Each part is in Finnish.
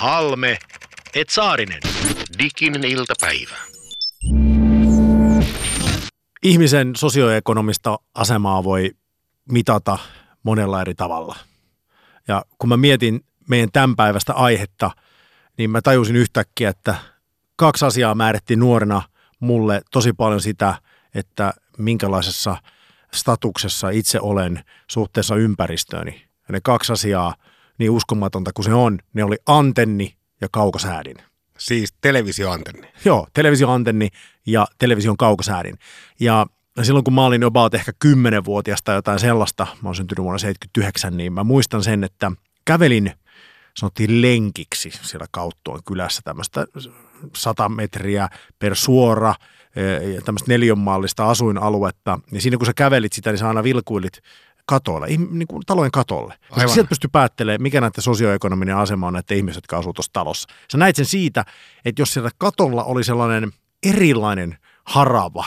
Halme, et Saarinen. Diginen iltapäivä. Ihmisen sosioekonomista asemaa voi mitata monella eri tavalla. Ja kun mä mietin meidän tämän päivästä aihetta, niin mä tajusin yhtäkkiä, että kaksi asiaa määritti nuorena mulle tosi paljon sitä, että minkälaisessa statuksessa itse olen suhteessa ympäristööni. Ja ne kaksi asiaa, niin uskomatonta kuin se on, ne oli antenni ja kaukosäädin. Siis televisioantenni. Joo, televisioantenni ja television kaukosäädin. Ja silloin kun mä olin about ehkä 10-vuotias tai jotain sellaista, mä olen syntynyt vuonna 79, niin mä muistan sen, että kävelin sanottiin lenkiksi siellä Kauttuon kylässä tämmöistä 100 metriä per suora eh, tämmöistä neljönmaallista asuinaluetta. Ja siinä kun sä kävelit sitä, niin sä aina vilkuilit katolle, niin kuin talojen katolle. Koska sieltä pystyy päättelemään, mikä näiden sosioekonominen asema on näiden ihmisten, jotka asuu tuossa talossa. Sä näit sen siitä, että jos siellä katolla oli sellainen erilainen harava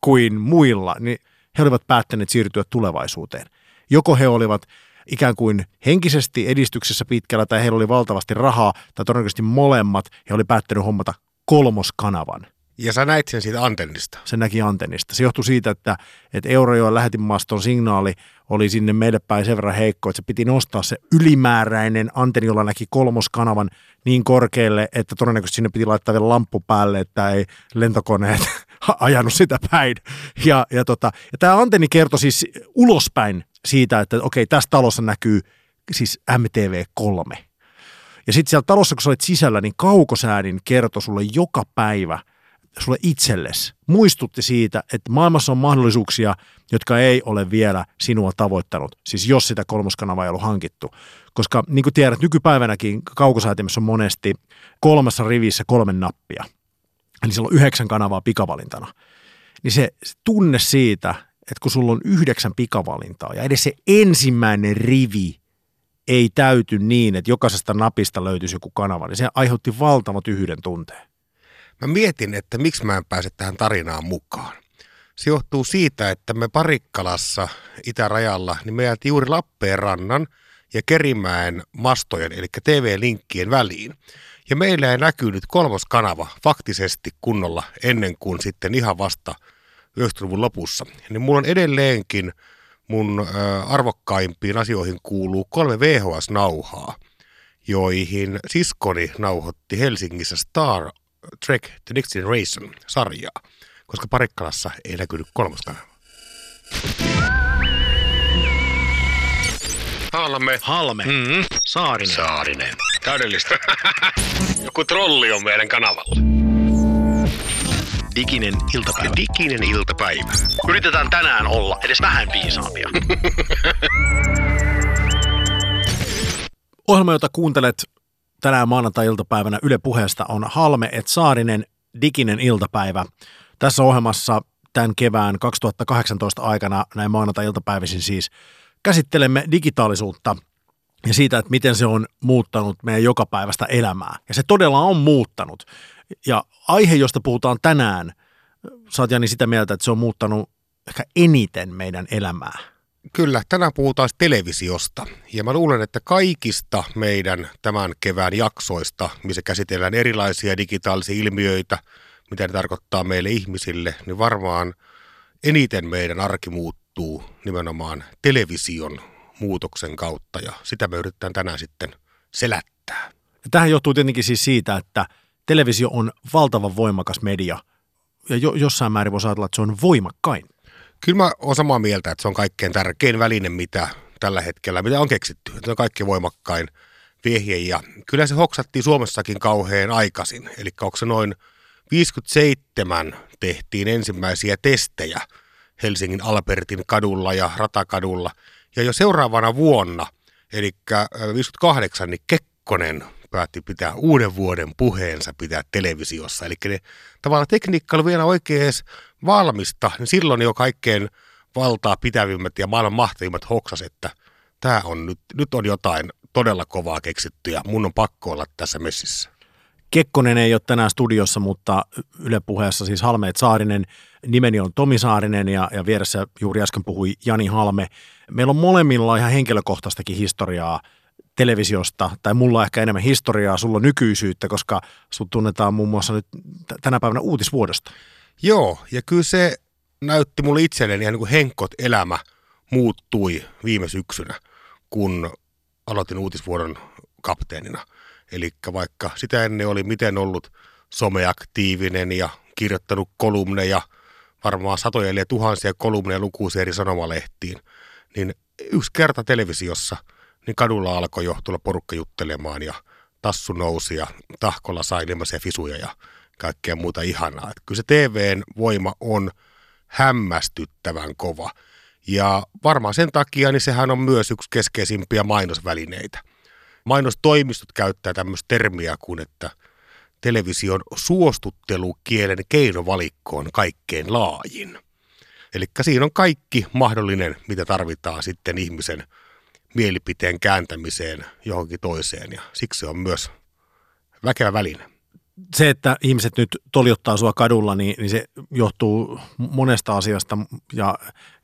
kuin muilla, niin he olivat päättäneet siirtyä tulevaisuuteen. Joko he olivat ikään kuin henkisesti edistyksessä pitkällä tai heillä oli valtavasti rahaa tai todennäköisesti molemmat, he oli päättänyt hommata kolmoskanavan. Ja sä näit sen siitä antennista. Se näki antennista. Se johtui siitä, että, että Eurajoen lähetinmaston signaali oli sinne meille päin sen verran heikko, että se piti nostaa se ylimääräinen antenni, jolla näki kolmoskanavan niin korkealle, että todennäköisesti sinne piti laittaa vielä lamppu päälle, että ei lentokoneet ajanut sitä päin. Ja, ja, tota, ja tämä antenni kertoi siis ulospäin siitä, että okei, tässä talossa näkyy siis MTV3. Ja sitten siellä talossa, kun sä olit sisällä, niin kaukosäädin kertoi sulle joka päivä – sulle itsellesi. Muistutti siitä, että maailmassa on mahdollisuuksia, jotka ei ole vielä sinua tavoittanut. Siis jos sitä kolmoskanavaa ei ollut hankittu. Koska niin kuin tiedät, nykypäivänäkin kaukosäätimessä on monesti kolmessa rivissä kolme nappia. Eli siellä on yhdeksän kanavaa pikavalintana. Niin se, se tunne siitä, että kun sulla on yhdeksän pikavalintaa ja edes se ensimmäinen rivi ei täyty niin, että jokaisesta napista löytyisi joku kanava, niin se aiheutti valtavat yhden tunteen. Mä mietin, että miksi mä en pääse tähän tarinaan mukaan. Se johtuu siitä, että me Parikkalassa itärajalla, niin me jäätiin juuri Lappeenrannan ja Kerimäen mastojen, eli TV-linkkien väliin. Ja meillä ei näkynyt kolmoskanava faktisesti kunnolla ennen kuin sitten ihan vasta 90-luvun lopussa. Niin mulla on edelleenkin mun arvokkaimpiin asioihin kuuluu kolme VHS-nauhaa, joihin siskoni nauhoitti Helsingissä Star Trek The Next Generation-sarjaa, koska Parikkalassa ei näkynyt kolmas kanava. Halme. Halme. Mm-hmm. Saarinen. Saarinen. Täydellistä. Joku trolli on meidän kanavalla. Diginen iltapäivä. Diginen iltapäivä. Yritetään tänään olla edes vähän viisaampia. Ohjelma, jota kuuntelet tänään maanantai-iltapäivänä Yle Puheesta on Halme et Saarinen diginen iltapäivä. Tässä ohjelmassa tämän kevään 2018 aikana näin maanantai-iltapäivisin siis käsittelemme digitaalisuutta ja siitä, että miten se on muuttanut meidän jokapäiväistä elämää. Ja se todella on muuttanut. Ja aihe, josta puhutaan tänään, sä oot Jani sitä mieltä, että se on muuttanut ehkä eniten meidän elämää. Kyllä, tänään puhutaan televisiosta ja mä luulen, että kaikista meidän tämän kevään jaksoista, missä käsitellään erilaisia digitaalisia ilmiöitä, mitä ne tarkoittaa meille ihmisille, niin varmaan eniten meidän arki muuttuu nimenomaan television muutoksen kautta ja sitä me yritetään tänään sitten selättää. Ja tähän johtuu tietenkin siis siitä, että televisio on valtavan voimakas media ja jo, jossain määrin voisi ajatella, että se on voimakkain. Kyllä mä oon samaa mieltä, että se on kaikkein tärkein väline, mitä tällä hetkellä, mitä on keksitty. Se on kaikki voimakkain vehje ja kyllä se hoksattiin Suomessakin kauhean aikaisin. Eli onko se noin 57 tehtiin ensimmäisiä testejä Helsingin Albertin kadulla ja Ratakadulla. Ja jo seuraavana vuonna, eli 58, niin Kekkonen päätti pitää uuden vuoden puheensa pitää televisiossa. Eli ne, tavallaan tekniikka oli vielä oikein edes valmista, niin silloin jo kaikkein valtaa pitävimmät ja maailman mahtavimmat hoksas, että tämä on nyt, nyt on jotain todella kovaa keksitty ja mun on pakko olla tässä messissä. Kekkonen ei ole tänään studiossa, mutta Yle puheessa siis Halmeet Saarinen. Nimeni on Tomi Saarinen ja, ja vieressä juuri äsken puhui Jani Halme. Meillä on molemmilla ihan henkilökohtaistakin historiaa televisiosta, tai mulla on ehkä enemmän historiaa, sulla nykyisyyttä, koska sut tunnetaan muun muassa nyt tänä päivänä uutisvuodosta. Joo, ja kyllä se näytti mulle itselleni ihan niin kuin henkot elämä muuttui viime syksynä, kun aloitin uutisvuodon kapteenina. Eli vaikka sitä ennen oli miten ollut someaktiivinen ja kirjoittanut kolumneja, varmaan satoja eli tuhansia kolumneja lukuisia eri sanomalehtiin, niin yksi kerta televisiossa, niin kadulla alkoi jo tulla porukka juttelemaan ja tassu nousi ja tahkolla sai ilmaisia fisuja ja kaikkea muuta ihanaa. Että kyllä se TVn voima on hämmästyttävän kova. Ja varmaan sen takia niin sehän on myös yksi keskeisimpiä mainosvälineitä. Mainostoimistot käyttää tämmöistä termiä kuin, että television suostuttelukielen keinovalikko on kaikkein laajin. Eli siinä on kaikki mahdollinen, mitä tarvitaan sitten ihmisen mielipiteen kääntämiseen johonkin toiseen ja siksi on myös väkevä väline se, että ihmiset nyt toljottaa sua kadulla, niin, niin se johtuu monesta asiasta ja,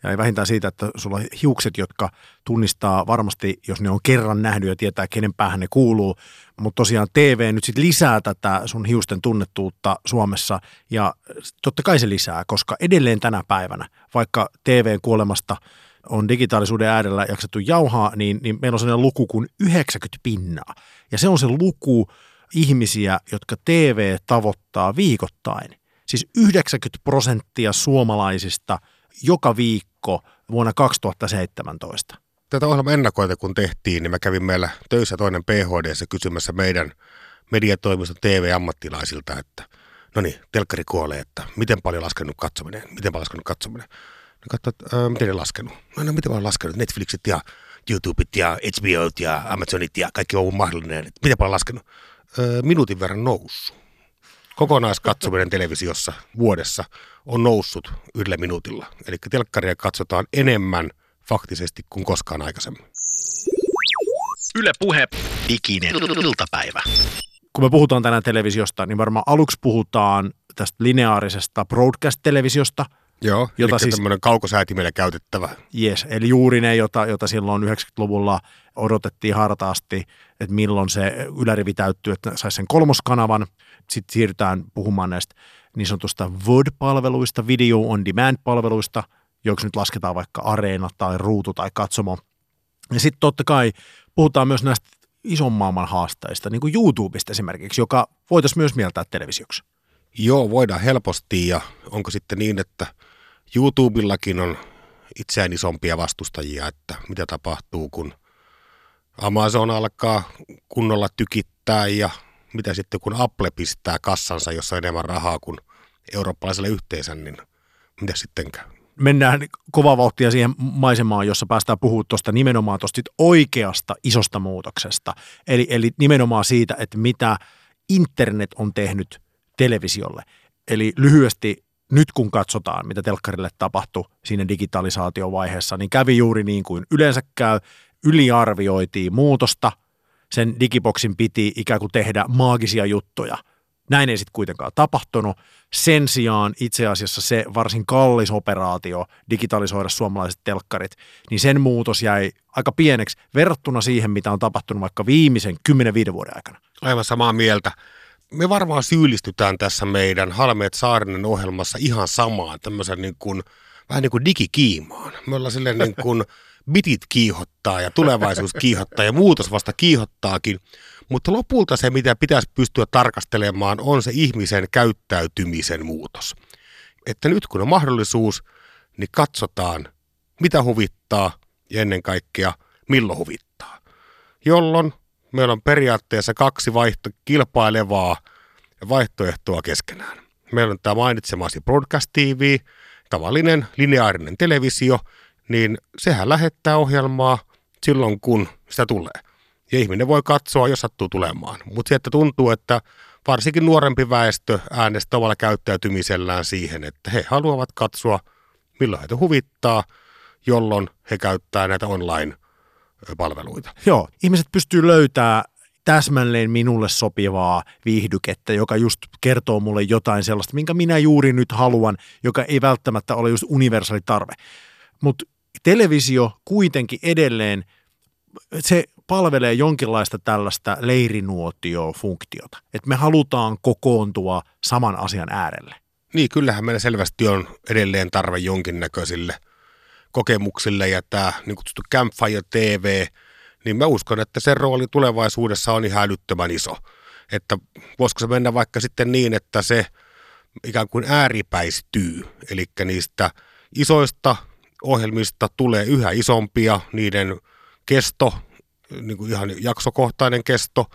ja vähintään siitä, että sulla on hiukset, jotka tunnistaa varmasti, jos ne on kerran nähnyt ja tietää, kenen päähän ne kuuluu. Mutta tosiaan TV nyt sitten lisää tätä sun hiusten tunnettuutta Suomessa ja totta kai se lisää, koska edelleen tänä päivänä, vaikka TVn kuolemasta on digitaalisuuden äärellä jaksettu jauhaa, niin, niin meillä on sellainen luku kuin 90 pinnaa. Ja se on se luku, ihmisiä, jotka TV tavoittaa viikoittain. Siis 90 prosenttia suomalaisista joka viikko vuonna 2017. Tätä ohjelman ennakoita kun tehtiin, niin mä kävin meillä töissä toinen PHD kysymässä meidän mediatoimiston TV-ammattilaisilta, että no niin, telkkari kuolee, että miten paljon laskenut katsominen, miten paljon laskenut katsominen. Ne katsoivat, että miten ne laskenut? No, no miten paljon laskenut? Netflixit ja YouTubeit ja HBOt ja Amazonit ja kaikki on mahdollinen. Miten paljon laskenut? minuutin verran noussut. Kokonaiskatsominen televisiossa vuodessa on noussut yhdellä minuutilla. Eli telkkaria katsotaan enemmän faktisesti kuin koskaan aikaisemmin. Yle Puhe, diginen iltapäivä. Kun me puhutaan tänään televisiosta, niin varmaan aluksi puhutaan tästä lineaarisesta broadcast-televisiosta – Joo, jota siis, tämmöinen kaukosäätimellä käytettävä. Yes, eli juuri ne, jota, jota silloin 90-luvulla odotettiin hartaasti, että milloin se ylärivi täyttyy, että saisi sen kolmoskanavan. Sitten siirrytään puhumaan näistä niin sanotusta VOD-palveluista, Video on Demand-palveluista, joiksi nyt lasketaan vaikka Areena tai Ruutu tai Katsomo. Ja sitten totta kai puhutaan myös näistä ison maailman haasteista, niin kuin YouTubesta esimerkiksi, joka voitaisiin myös mieltää televisioksi. Joo, voidaan helposti ja onko sitten niin, että – YouTubellakin on itseään isompia vastustajia, että mitä tapahtuu, kun Amazon alkaa kunnolla tykittää ja mitä sitten kun Apple pistää kassansa, jossa on enemmän rahaa kuin eurooppalaiselle yhteensä, niin mitä sitten käy? Mennään kova vauhtia siihen maisemaan, jossa päästään puhumaan tuosta nimenomaan tuosta oikeasta isosta muutoksesta. Eli, eli nimenomaan siitä, että mitä internet on tehnyt televisiolle. Eli lyhyesti nyt kun katsotaan, mitä telkkarille tapahtui siinä digitalisaatiovaiheessa, niin kävi juuri niin kuin yleensä käy, yliarvioitiin muutosta, sen digiboksin piti ikään kuin tehdä maagisia juttuja. Näin ei sitten kuitenkaan tapahtunut. Sen sijaan itse asiassa se varsin kallis operaatio digitalisoida suomalaiset telkkarit, niin sen muutos jäi aika pieneksi verrattuna siihen, mitä on tapahtunut vaikka viimeisen 10-5 vuoden aikana. Aivan samaa mieltä me varmaan syyllistytään tässä meidän Halmeet Saarinen ohjelmassa ihan samaan, tämmöisen niin kuin, vähän niin kuin digikiimaan. Me ollaan silleen niin kuin bitit kiihottaa ja tulevaisuus kiihottaa ja muutos vasta kiihottaakin. Mutta lopulta se, mitä pitäisi pystyä tarkastelemaan, on se ihmisen käyttäytymisen muutos. Että nyt kun on mahdollisuus, niin katsotaan, mitä huvittaa ja ennen kaikkea milloin huvittaa. Jolloin meillä on periaatteessa kaksi vaihto, kilpailevaa vaihtoehtoa keskenään. Meillä on tämä mainitsemasi Broadcast TV, tavallinen lineaarinen televisio, niin sehän lähettää ohjelmaa silloin, kun sitä tulee. Ja ihminen voi katsoa, jos sattuu tulemaan. Mutta se, että tuntuu, että varsinkin nuorempi väestö äänestää omalla käyttäytymisellään siihen, että he haluavat katsoa, milloin heitä huvittaa, jolloin he käyttää näitä online palveluita. Joo, ihmiset pystyy löytämään täsmälleen minulle sopivaa viihdykettä, joka just kertoo mulle jotain sellaista, minkä minä juuri nyt haluan, joka ei välttämättä ole just universaali tarve. Mutta televisio kuitenkin edelleen, se palvelee jonkinlaista tällaista leirinuotio-funktiota, että me halutaan kokoontua saman asian äärelle. Niin, kyllähän meillä selvästi on edelleen tarve jonkinnäköisille kokemuksille ja tämä niin kutsuttu Campfire TV, niin mä uskon, että se rooli tulevaisuudessa on ihan älyttömän iso. Että voisiko se mennä vaikka sitten niin, että se ikään kuin ääripäistyy, eli niistä isoista ohjelmista tulee yhä isompia, niiden kesto, niin kuin ihan jaksokohtainen kesto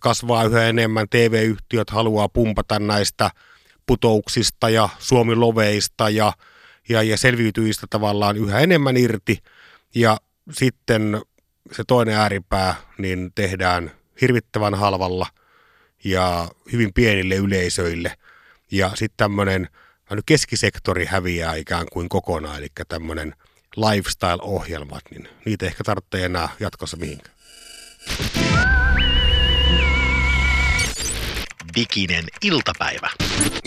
kasvaa yhä enemmän, TV-yhtiöt haluaa pumpata näistä putouksista ja suomiloveista ja, ja, ja selviytyjistä tavallaan yhä enemmän irti, ja sitten se toinen ääripää niin tehdään hirvittävän halvalla ja hyvin pienille yleisöille. Ja sitten tämmöinen keskisektori häviää ikään kuin kokonaan, eli tämmöinen lifestyle-ohjelmat, niin niitä ehkä tarvitsee enää jatkossa mihinkään. Diginen iltapäivä.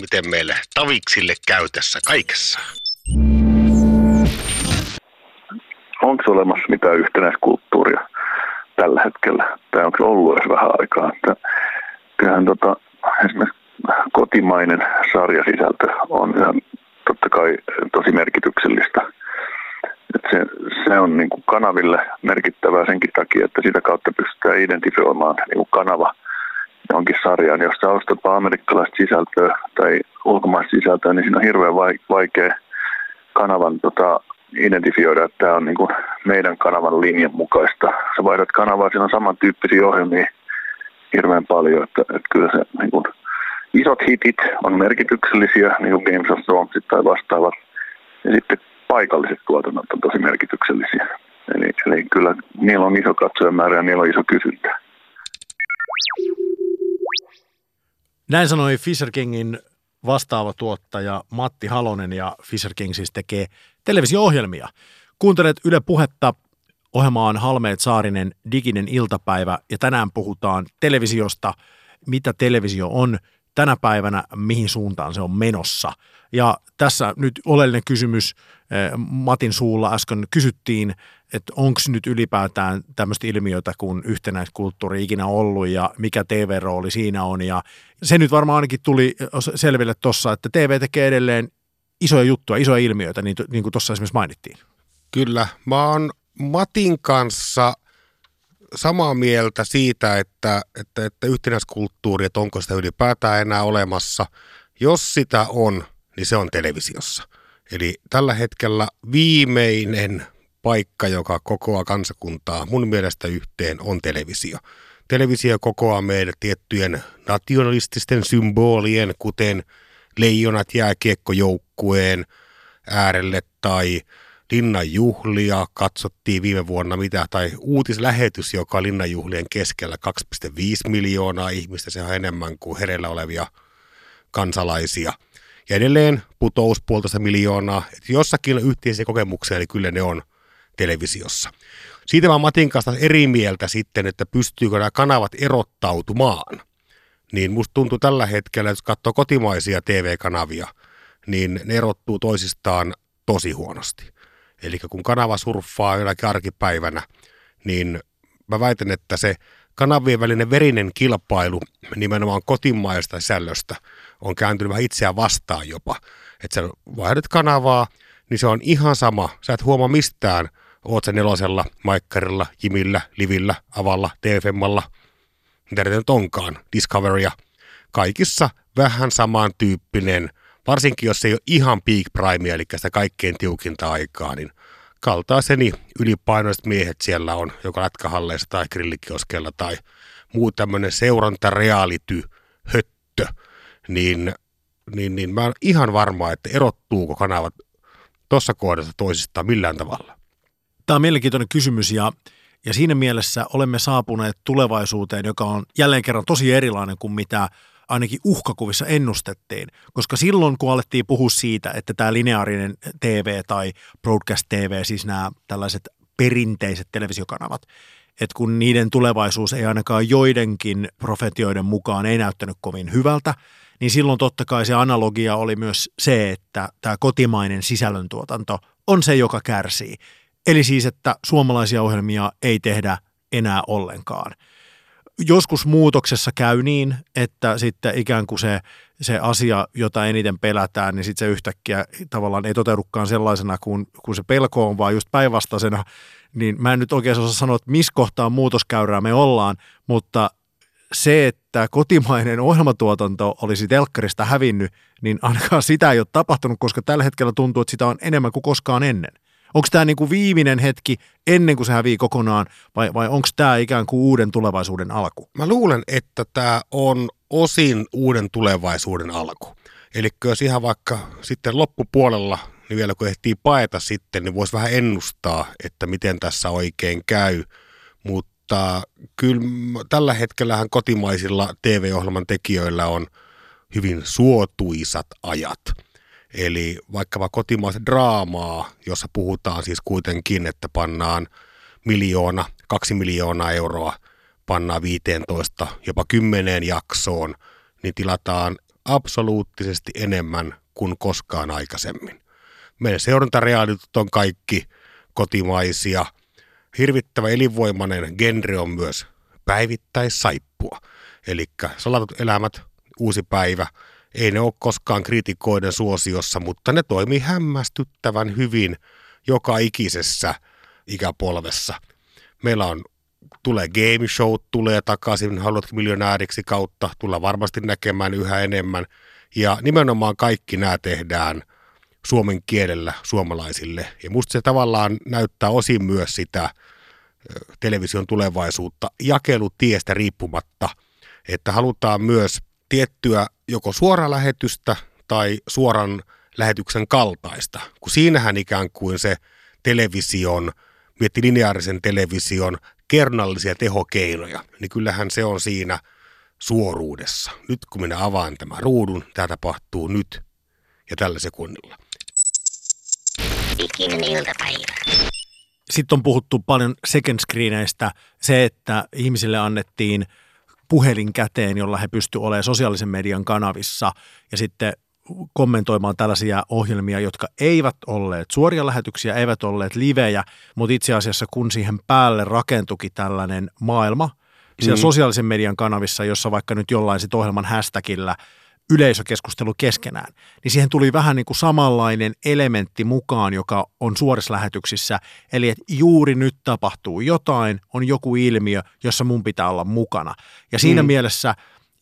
Miten meille taviksille käy tässä kaikessa? Onko olemassa mitään yhtenäiskulttuuria tällä hetkellä, tai onko ollut edes vähän aikaa. Että kyllähän tota, esimerkiksi kotimainen sarjasisältö on ihan totta kai tosi merkityksellistä. Et se, se on niin kuin kanaville merkittävää senkin takia, että sitä kautta pystytään identifioimaan niin kuin kanava jonkin sarjaan. Jos sä ostat amerikkalaista sisältöä tai ulkomaista sisältöä, niin siinä on hirveän vaikea kanavan tota, identifioida, että tämä on niin kuin meidän kanavan linjan mukaista. Sä vaihdat kanavaa, siinä on samantyyppisiä ohjelmia hirveän paljon, että, että kyllä se niin kuin, isot hitit on merkityksellisiä, niin kuin Games of Thrones tai vastaavat, ja sitten paikalliset tuotannot on tosi merkityksellisiä. Eli, eli kyllä niillä on iso katsojamäärä ja niillä on iso kysyntä. Näin sanoi Fisher Kingin vastaava tuottaja Matti Halonen ja Fisher King siis tekee televisio-ohjelmia. Kuuntelet Yle Puhetta, ohjelma on Halmeet Saarinen diginen iltapäivä ja tänään puhutaan televisiosta, mitä televisio on tänä päivänä, mihin suuntaan se on menossa. Ja tässä nyt oleellinen kysymys eh, Matin suulla äsken kysyttiin, että onko nyt ylipäätään tämmöistä ilmiötä kuin yhtenäiskulttuuri ikinä ollut ja mikä TV-rooli siinä on. Ja se nyt varmaan ainakin tuli selville tuossa, että TV tekee edelleen isoja juttuja, isoja ilmiöitä, niin, niin kuin tuossa esimerkiksi mainittiin. Kyllä. Mä oon Matin kanssa samaa mieltä siitä, että, että, että yhtenäiskulttuuri, että onko sitä ylipäätään enää olemassa. Jos sitä on, niin se on televisiossa. Eli tällä hetkellä viimeinen paikka, joka kokoaa kansakuntaa mun mielestä yhteen, on televisio. Televisio kokoaa meidät tiettyjen nationalististen symbolien, kuten leijonat jääkiekkojoukkueen äärelle tai Linnan juhlia katsottiin viime vuonna mitä, tai uutislähetys, joka Linnanjuhlien keskellä 2,5 miljoonaa ihmistä, se on enemmän kuin herellä olevia kansalaisia. Ja edelleen putous puolitoista miljoonaa. Et jossakin yhteisiä kokemuksia, eli kyllä ne on televisiossa. Siitä mä Matin kanssa eri mieltä sitten, että pystyykö nämä kanavat erottautumaan. Niin musta tuntuu tällä hetkellä, jos katsoo kotimaisia TV-kanavia, niin ne erottuu toisistaan tosi huonosti. Eli kun kanava surffaa jonakin arkipäivänä, niin mä väitän, että se kanavien välinen verinen kilpailu nimenomaan kotimaista sisällöstä on kääntynyt vähän itseään vastaan jopa. Että sä vaihdat kanavaa, niin se on ihan sama. Sä et huomaa mistään, oot sä nelosella, maikkarilla, Jimillä, Livillä, Avalla, TFMalla, mitä nyt onkaan, Discoverya. Kaikissa vähän samantyyppinen – varsinkin jos ei ole ihan peak prime, eli sitä kaikkein tiukinta aikaa, niin kaltaiseni ylipainoiset miehet siellä on, joko lätkähalleissa tai grillikioskella tai muu tämmöinen seuranta reality höttö, niin, niin, niin mä oon ihan varma, että erottuuko kanavat tuossa kohdassa toisistaan millään tavalla. Tämä on mielenkiintoinen kysymys ja, ja siinä mielessä olemme saapuneet tulevaisuuteen, joka on jälleen kerran tosi erilainen kuin mitä ainakin uhkakuvissa ennustettiin, koska silloin kun alettiin puhua siitä, että tämä lineaarinen TV tai broadcast TV, siis nämä tällaiset perinteiset televisiokanavat, että kun niiden tulevaisuus ei ainakaan joidenkin profetioiden mukaan ei näyttänyt kovin hyvältä, niin silloin totta kai se analogia oli myös se, että tämä kotimainen sisällöntuotanto on se, joka kärsii. Eli siis, että suomalaisia ohjelmia ei tehdä enää ollenkaan. Joskus muutoksessa käy niin, että sitten ikään kuin se, se asia, jota eniten pelätään, niin sitten se yhtäkkiä tavallaan ei toteudukaan sellaisena kuin, kuin se pelko on, vaan just päinvastaisena. Niin mä en nyt oikein osaa sanoa, että missä kohtaa muutoskäyrää me ollaan, mutta se, että kotimainen ohjelmatuotanto olisi telkkarista hävinnyt, niin ainakaan sitä ei ole tapahtunut, koska tällä hetkellä tuntuu, että sitä on enemmän kuin koskaan ennen. Onko tämä niin kuin viimeinen hetki ennen kuin se hävii kokonaan vai, vai onko tämä ikään kuin uuden tulevaisuuden alku? Mä luulen, että tämä on osin uuden tulevaisuuden alku. Eli jos ihan vaikka sitten loppupuolella, niin vielä kun ehtii paeta sitten, niin voisi vähän ennustaa, että miten tässä oikein käy. Mutta kyllä tällä hetkellähän kotimaisilla TV-ohjelman tekijöillä on hyvin suotuisat ajat. Eli vaikkapa kotimaista draamaa, jossa puhutaan siis kuitenkin, että pannaan miljoona, kaksi miljoonaa euroa, pannaan 15, jopa kymmeneen jaksoon, niin tilataan absoluuttisesti enemmän kuin koskaan aikaisemmin. Meidän seurantarealitut on kaikki kotimaisia. Hirvittävä elinvoimainen genre on myös päivittäissaippua. Eli salatut elämät, uusi päivä – ei ne ole koskaan kritikoiden suosiossa, mutta ne toimii hämmästyttävän hyvin joka ikisessä ikäpolvessa. Meillä on tulee game show, tulee takaisin, haluatko miljonääriksi kautta, tulla varmasti näkemään yhä enemmän. Ja nimenomaan kaikki nämä tehdään suomen kielellä suomalaisille. Ja musta se tavallaan näyttää osin myös sitä television tulevaisuutta jakelutiestä riippumatta, että halutaan myös tiettyä joko suoralähetystä tai suoran lähetyksen kaltaista, kun siinähän ikään kuin se television, mietti lineaarisen television kernallisia tehokeinoja, niin kyllähän se on siinä suoruudessa. Nyt kun minä avaan tämän ruudun, tämä tapahtuu nyt ja tällä sekunnilla. Ikinen iltapäivä. Sitten on puhuttu paljon second screeneistä. Se, että ihmisille annettiin – puhelin käteen, jolla he pystyvät olemaan sosiaalisen median kanavissa ja sitten kommentoimaan tällaisia ohjelmia, jotka eivät olleet suoria lähetyksiä, eivät olleet livejä, mutta itse asiassa kun siihen päälle rakentuki tällainen maailma siellä mm. sosiaalisen median kanavissa, jossa vaikka nyt jollain sit ohjelman hashtagillä – yleisökeskustelu keskenään, niin siihen tuli vähän niin kuin samanlainen elementti mukaan, joka on suorissa lähetyksissä, eli että juuri nyt tapahtuu jotain, on joku ilmiö, jossa mun pitää olla mukana. Ja siinä mm. mielessä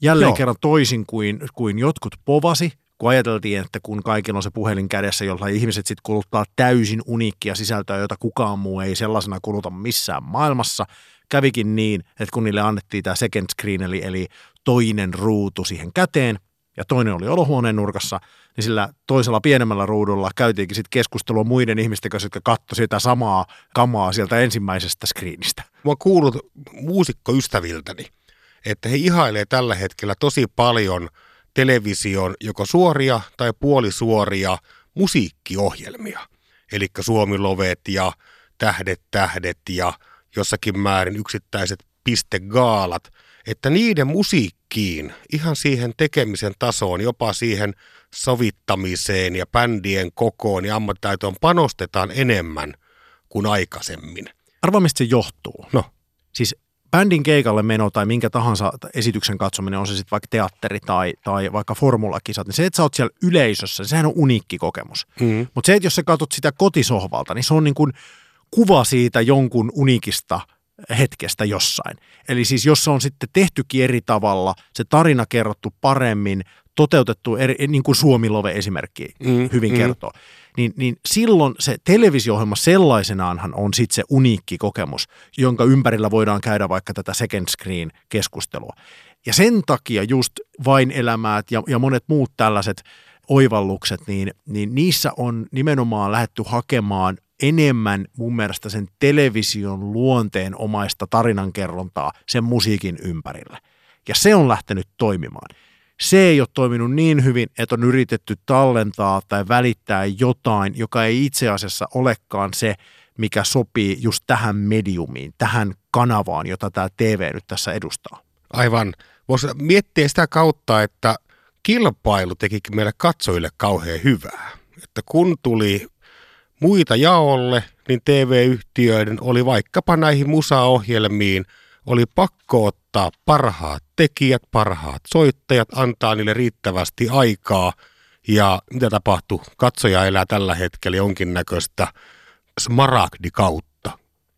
jälleen Joo. kerran toisin kuin, kuin jotkut povasi, kun ajateltiin, että kun kaikilla on se puhelin kädessä, jolla ihmiset sitten kuluttaa täysin uniikkia sisältöä, jota kukaan muu ei sellaisena kuluta missään maailmassa, kävikin niin, että kun niille annettiin tämä second screen, eli, eli toinen ruutu siihen käteen, ja toinen oli olohuoneen nurkassa, niin sillä toisella pienemmällä ruudulla käytiinkin sitten keskustelua muiden ihmisten kanssa, jotka katsoivat sitä samaa kamaa sieltä ensimmäisestä screenistä. Mä oon kuullut muusikkoystäviltäni, että he ihailee tällä hetkellä tosi paljon television joko suoria tai puolisuoria musiikkiohjelmia. Eli Suomilovet ja Tähdet tähdet ja jossakin määrin yksittäiset pistegaalat – että niiden musiikkiin, ihan siihen tekemisen tasoon, jopa siihen sovittamiseen ja bändien kokoon ja ammattitaitoon panostetaan enemmän kuin aikaisemmin. Arvaa, mistä se johtuu? No. Siis bändin keikalle meno tai minkä tahansa esityksen katsominen, on se sitten vaikka teatteri tai, tai vaikka formulakisat, niin se, että sä oot siellä yleisössä, sehän on uniikki kokemus. Mm. Mutta se, että jos sä katsot sitä kotisohvalta, niin se on niin kuin kuva siitä jonkun unikista hetkestä jossain. Eli siis jos se on sitten tehtykin eri tavalla, se tarina kerrottu paremmin, toteutettu eri, niin kuin Suomilove esimerkki mm, hyvin mm. kertoo, niin, niin silloin se televisio-ohjelma sellaisenaanhan on sitten se uniikki kokemus, jonka ympärillä voidaan käydä vaikka tätä second screen keskustelua. Ja sen takia just vain elämät ja, ja monet muut tällaiset oivallukset, niin, niin niissä on nimenomaan lähetty hakemaan enemmän mun mielestä sen television luonteen omaista tarinankerrontaa sen musiikin ympärille. Ja se on lähtenyt toimimaan. Se ei ole toiminut niin hyvin, että on yritetty tallentaa tai välittää jotain, joka ei itse asiassa olekaan se, mikä sopii just tähän mediumiin, tähän kanavaan, jota tämä TV nyt tässä edustaa. Aivan. Voisi miettiä sitä kautta, että kilpailu tekikin meille katsojille kauhean hyvää. Että kun tuli muita jaolle, niin TV-yhtiöiden oli vaikkapa näihin musaohjelmiin, oli pakko ottaa parhaat tekijät, parhaat soittajat, antaa niille riittävästi aikaa. Ja mitä tapahtui? Katsoja elää tällä hetkellä jonkinnäköistä smaragdikautta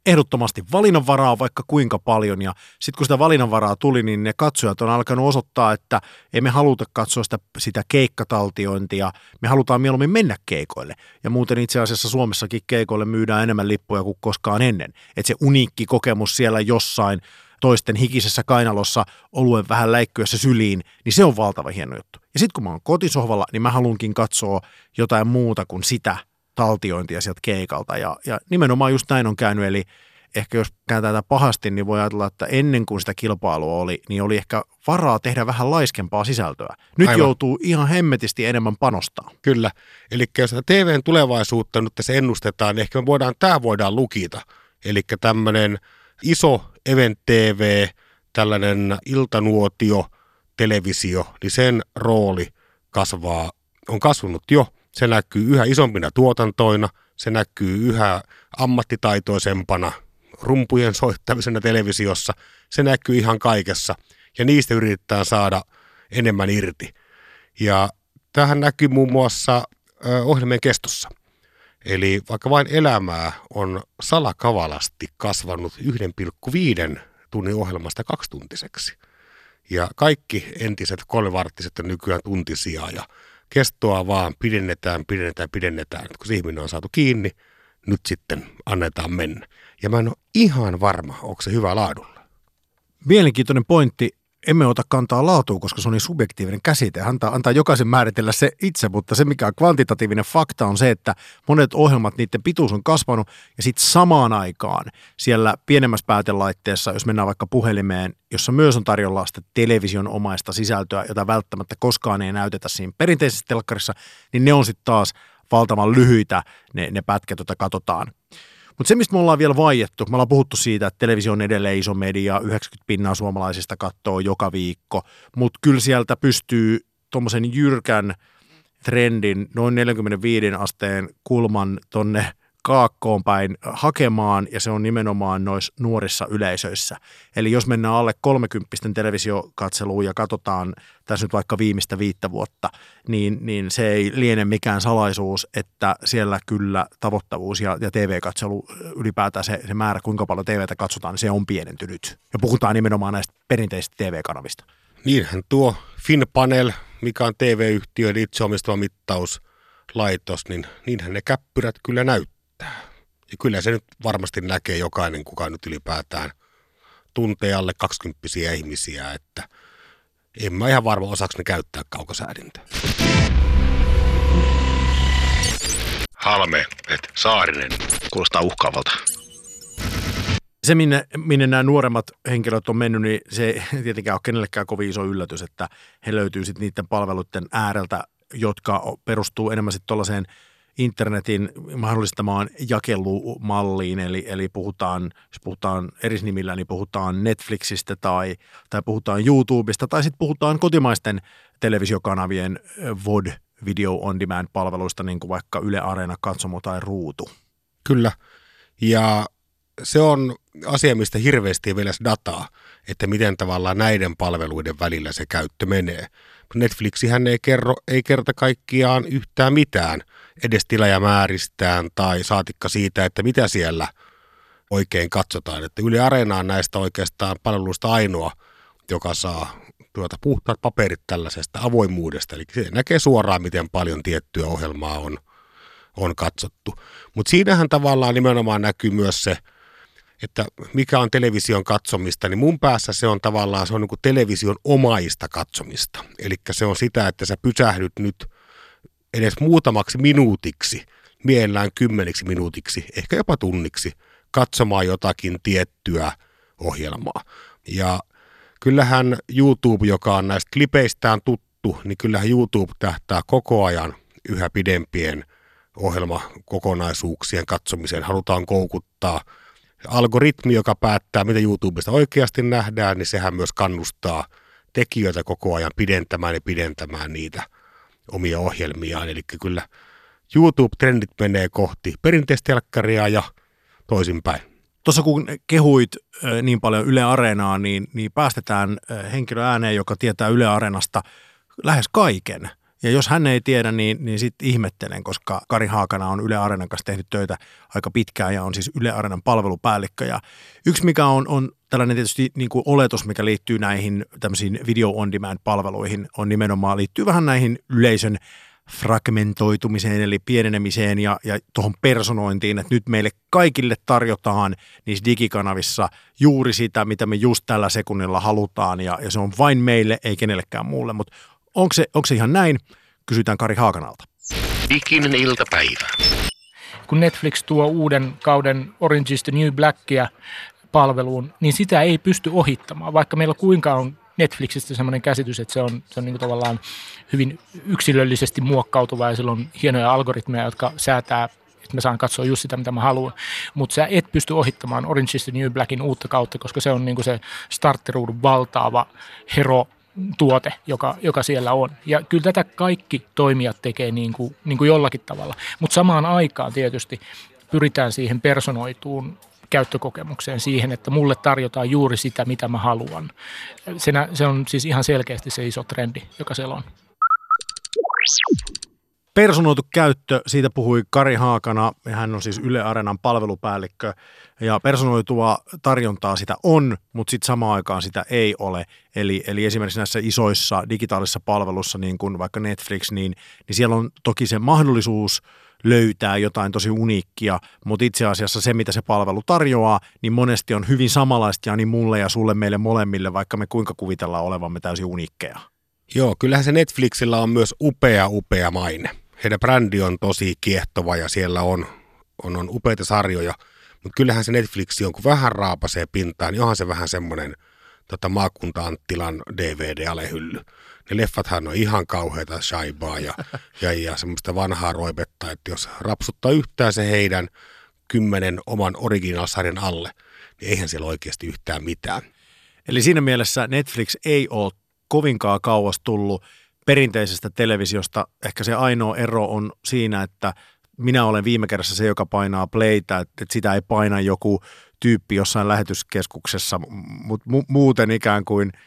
ehdottomasti valinnanvaraa vaikka kuinka paljon ja sitten kun sitä valinnanvaraa tuli, niin ne katsojat on alkanut osoittaa, että ei me haluta katsoa sitä, sitä keikkataltiointia, me halutaan mieluummin mennä keikoille. Ja muuten itse asiassa Suomessakin keikoille myydään enemmän lippuja kuin koskaan ennen. Että se uniikki kokemus siellä jossain toisten hikisessä kainalossa oluen vähän läikkyessä syliin, niin se on valtava hieno juttu. Ja sitten kun mä oon kotisohvalla, niin mä haluankin katsoa jotain muuta kuin sitä – taltiointia sieltä keikalta. Ja, ja nimenomaan just näin on käynyt, eli ehkä jos kääntää tätä pahasti, niin voi ajatella, että ennen kuin sitä kilpailua oli, niin oli ehkä varaa tehdä vähän laiskempaa sisältöä. Nyt Aivan. joutuu ihan hemmetisti enemmän panostaa. Kyllä. Eli jos TVn tulevaisuutta nyt tässä ennustetaan, niin ehkä me voidaan, tämä voidaan lukita. Eli tämmöinen iso Event TV, tällainen iltanuotio, televisio, niin sen rooli kasvaa, on kasvanut jo – se näkyy yhä isompina tuotantoina, se näkyy yhä ammattitaitoisempana rumpujen soittamisena televisiossa, se näkyy ihan kaikessa ja niistä yritetään saada enemmän irti. Ja tähän näkyy muun muassa ohjelmien kestossa. Eli vaikka vain elämää on salakavalasti kasvanut 1,5 tunnin ohjelmasta kaksituntiseksi. Ja kaikki entiset kolmevarttiset on nykyään tuntisia ja kestoa vaan pidennetään, pidennetään, pidennetään. Kun se ihminen on saatu kiinni, nyt sitten annetaan mennä. Ja mä en ole ihan varma, onko se hyvä laadulla. Mielenkiintoinen pointti emme ota kantaa laatuun, koska se on niin subjektiivinen käsite. Antaa, antaa jokaisen määritellä se itse, mutta se mikä on kvantitatiivinen fakta on se, että monet ohjelmat, niiden pituus on kasvanut ja sitten samaan aikaan siellä pienemmässä päätelaitteessa, jos mennään vaikka puhelimeen, jossa myös on tarjolla sitä television omaista sisältöä, jota välttämättä koskaan ei näytetä siinä perinteisessä telkkarissa, niin ne on sitten taas valtavan lyhyitä ne, ne pätkät, joita katsotaan. Mutta se, mistä me ollaan vielä vaiettu, me ollaan puhuttu siitä, että televisio on edelleen iso media, 90 pinnaa suomalaisista katsoo joka viikko, mutta kyllä sieltä pystyy tuommoisen jyrkän trendin, noin 45 asteen kulman tonne kaakkoon päin hakemaan ja se on nimenomaan noissa nuorissa yleisöissä. Eli jos mennään alle 30 televisiokatseluun ja katsotaan tässä nyt vaikka viimeistä viittä vuotta, niin, niin se ei liene mikään salaisuus, että siellä kyllä tavoittavuus ja, ja TV-katselu ylipäätään se, se määrä, kuinka paljon TVtä katsotaan, niin se on pienentynyt. Ja puhutaan nimenomaan näistä perinteisistä TV-kanavista. Niinhän tuo FinPanel, mikä on TV-yhtiön itse omistama mittauslaitos, niin niinhän ne käppyrät kyllä näyttää näyttää. Ja kyllä se nyt varmasti näkee jokainen, kuka nyt ylipäätään tuntee alle 20 ihmisiä, että en mä ihan varma osaksi ne käyttää kaukosäädintä. Halme, että Saarinen. Kuulostaa uhkaavalta. Se, minne, minne nämä nuoremmat henkilöt on mennyt, niin se ei tietenkään ole kenellekään kovin iso yllätys, että he löytyy sitten niiden palveluiden ääreltä, jotka perustuu enemmän sitten tuollaiseen – internetin mahdollistamaan jakelumalliin, eli, eli puhutaan, jos puhutaan eri nimillä, niin puhutaan Netflixistä tai, tai puhutaan YouTubesta tai sitten puhutaan kotimaisten televisiokanavien VOD, Video on Demand-palveluista, niin kuin vaikka Yle Areena, Katsomo tai Ruutu. Kyllä, ja se on asia, mistä hirveästi vielä dataa, että miten tavallaan näiden palveluiden välillä se käyttö menee. Netflixihän ei kerro, ei kerta kaikkiaan yhtään mitään – edes tilajamääristään tai saatikka siitä, että mitä siellä oikein katsotaan. Että Yle Areena on näistä oikeastaan palveluista ainoa, joka saa tuota puhtaat paperit tällaisesta avoimuudesta. Eli se näkee suoraan, miten paljon tiettyä ohjelmaa on, on katsottu. Mutta siinähän tavallaan nimenomaan näkyy myös se, että mikä on television katsomista, niin mun päässä se on tavallaan se on niin television omaista katsomista. Eli se on sitä, että sä pysähdyt nyt – edes muutamaksi minuutiksi, mielellään kymmeniksi minuutiksi, ehkä jopa tunniksi, katsomaan jotakin tiettyä ohjelmaa. Ja kyllähän YouTube, joka on näistä klipeistään tuttu, niin kyllähän YouTube tähtää koko ajan yhä pidempien ohjelmakokonaisuuksien katsomiseen. Halutaan koukuttaa algoritmi, joka päättää, mitä YouTubesta oikeasti nähdään, niin sehän myös kannustaa tekijöitä koko ajan pidentämään ja pidentämään niitä omia ohjelmiaan. Eli kyllä YouTube-trendit menee kohti perinteistä ja toisinpäin. Tuossa kun kehuit niin paljon Yle Areenaa, niin, niin päästetään henkilö ääneen, joka tietää Yle Areenasta lähes kaiken. Ja jos hän ei tiedä, niin, niin sitten ihmettelen, koska Kari Haakana on Yle Areenan kanssa tehnyt töitä aika pitkään ja on siis Yle Areenan palvelupäällikkö. Ja yksi, mikä on, on tällainen tietysti niin kuin oletus, mikä liittyy näihin tämmöisiin video on demand palveluihin, on nimenomaan liittyy vähän näihin yleisön fragmentoitumiseen eli pienenemiseen ja, ja tuohon personointiin, että nyt meille kaikille tarjotaan niissä digikanavissa juuri sitä, mitä me just tällä sekunnilla halutaan ja, ja se on vain meille, ei kenellekään muulle, mutta onko se, onko se ihan näin? Kysytään Kari Haakanalta. Diginen iltapäivä. Kun Netflix tuo uuden kauden Orange is the New Blackia palveluun, niin sitä ei pysty ohittamaan, vaikka meillä kuinka on Netflixistä sellainen käsitys, että se on, se on niin tavallaan hyvin yksilöllisesti muokkautuva ja sillä on hienoja algoritmeja, jotka säätää että mä saan katsoa just sitä, mitä mä haluan. Mutta sä et pysty ohittamaan Orange is the New Blackin uutta kautta, koska se on niinku se startteruudun valtaava hero tuote, joka, joka siellä on. Ja kyllä tätä kaikki toimijat tekee niin kuin, niin kuin jollakin tavalla. Mutta samaan aikaan tietysti pyritään siihen personoituun käyttökokemukseen siihen, että mulle tarjotaan juuri sitä, mitä mä haluan. Senä, se on siis ihan selkeästi se iso trendi, joka siellä on. Personoitu käyttö, siitä puhui Kari Haakana, hän on siis Yle Areenan palvelupäällikkö, ja personoitua tarjontaa sitä on, mutta sitten samaan aikaan sitä ei ole. Eli, eli esimerkiksi näissä isoissa digitaalisissa palvelussa, niin kuin vaikka Netflix, niin, niin siellä on toki se mahdollisuus – löytää jotain tosi uniikkia, mutta itse asiassa se, mitä se palvelu tarjoaa, niin monesti on hyvin samanlaista ja niin mulle ja sulle meille molemmille, vaikka me kuinka kuvitellaan olevamme täysin uniikkeja. Joo, kyllähän se Netflixillä on myös upea, upea maine. Heidän brändi on tosi kiehtova ja siellä on, on, on upeita sarjoja, mutta kyllähän se Netflix on, kun vähän raapasee pintaan, niin onhan se vähän semmoinen tota, maakunta-Anttilan DVD-alehylly ne leffathan on ihan kauheita shaibaa ja, ja, ja semmoista vanhaa roipetta, että jos rapsuttaa yhtään se heidän kymmenen oman originaalsarjan alle, niin eihän siellä oikeasti yhtään mitään. Eli siinä mielessä Netflix ei ole kovinkaan kauas tullut perinteisestä televisiosta. Ehkä se ainoa ero on siinä, että minä olen viime kerrassa se, joka painaa playtä, että sitä ei paina joku tyyppi jossain lähetyskeskuksessa, mutta mu- muuten ikään kuin –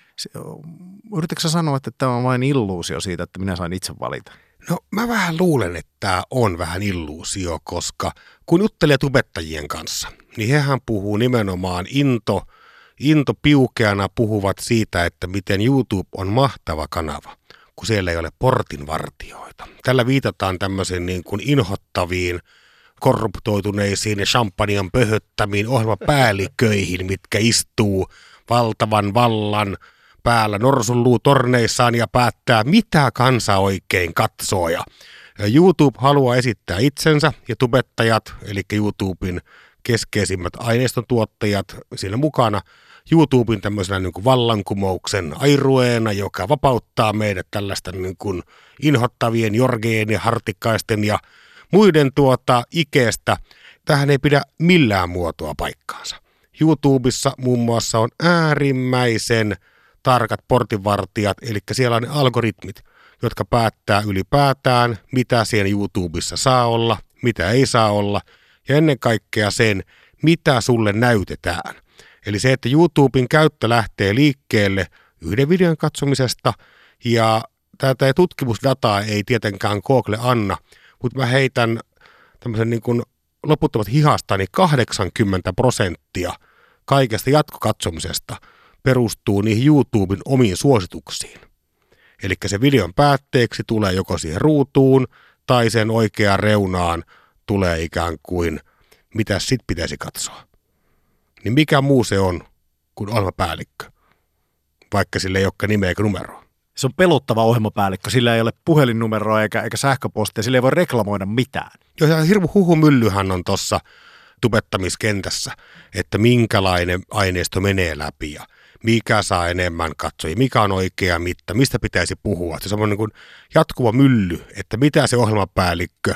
Yritätkö sanoa, että tämä on vain illuusio siitä, että minä sain itse valita? No mä vähän luulen, että tämä on vähän illuusio, koska kun juttelee tubettajien kanssa, niin hehän puhuu nimenomaan into, into piukeana puhuvat siitä, että miten YouTube on mahtava kanava, kun siellä ei ole portinvartioita. Tällä viitataan tämmöisiin niin kuin inhottaviin, korruptoituneisiin ja champagnean pöhöttämiin ohjelmapäälliköihin, mitkä istuu valtavan vallan päällä norsunluu torneissaan ja päättää, mitä kansa oikein katsoo. Ja YouTube haluaa esittää itsensä ja tubettajat, eli YouTuben keskeisimmät aineistontuottajat siinä mukana, YouTuben tämmöisenä niin kuin vallankumouksen airueena, joka vapauttaa meidät tällaista niin kuin inhottavien Jorgeen ja Hartikkaisten ja muiden tuota ikeestä. Tähän ei pidä millään muotoa paikkaansa. YouTubessa muun muassa on äärimmäisen tarkat portinvartijat, eli siellä on ne algoritmit, jotka päättää ylipäätään, mitä siellä YouTubessa saa olla, mitä ei saa olla, ja ennen kaikkea sen, mitä sulle näytetään. Eli se, että YouTuben käyttö lähtee liikkeelle yhden videon katsomisesta, ja tätä tutkimusdataa ei tietenkään Google anna, mutta mä heitän tämmöisen niin kuin loputtomat hihasta, niin 80 prosenttia kaikesta jatkokatsomisesta – perustuu niihin YouTuben omiin suosituksiin. Eli se videon päätteeksi tulee joko siihen ruutuun tai sen oikeaan reunaan tulee ikään kuin, mitä sit pitäisi katsoa. Niin mikä muu se on kuin ohjelmapäällikkö, vaikka sille ei olekaan nimeä eikä numeroa. Se on pelottava ohjelmapäällikkö, sillä ei ole puhelinnumeroa eikä, eikä sähköpostia, sillä ei voi reklamoida mitään. Joo, ja hirmu huhumyllyhän on tuossa tubettamiskentässä, että minkälainen aineisto menee läpi ja mikä saa enemmän katsojia, mikä on oikea mitta, mistä pitäisi puhua. Se on niin kuin jatkuva mylly, että mitä se ohjelmapäällikkö,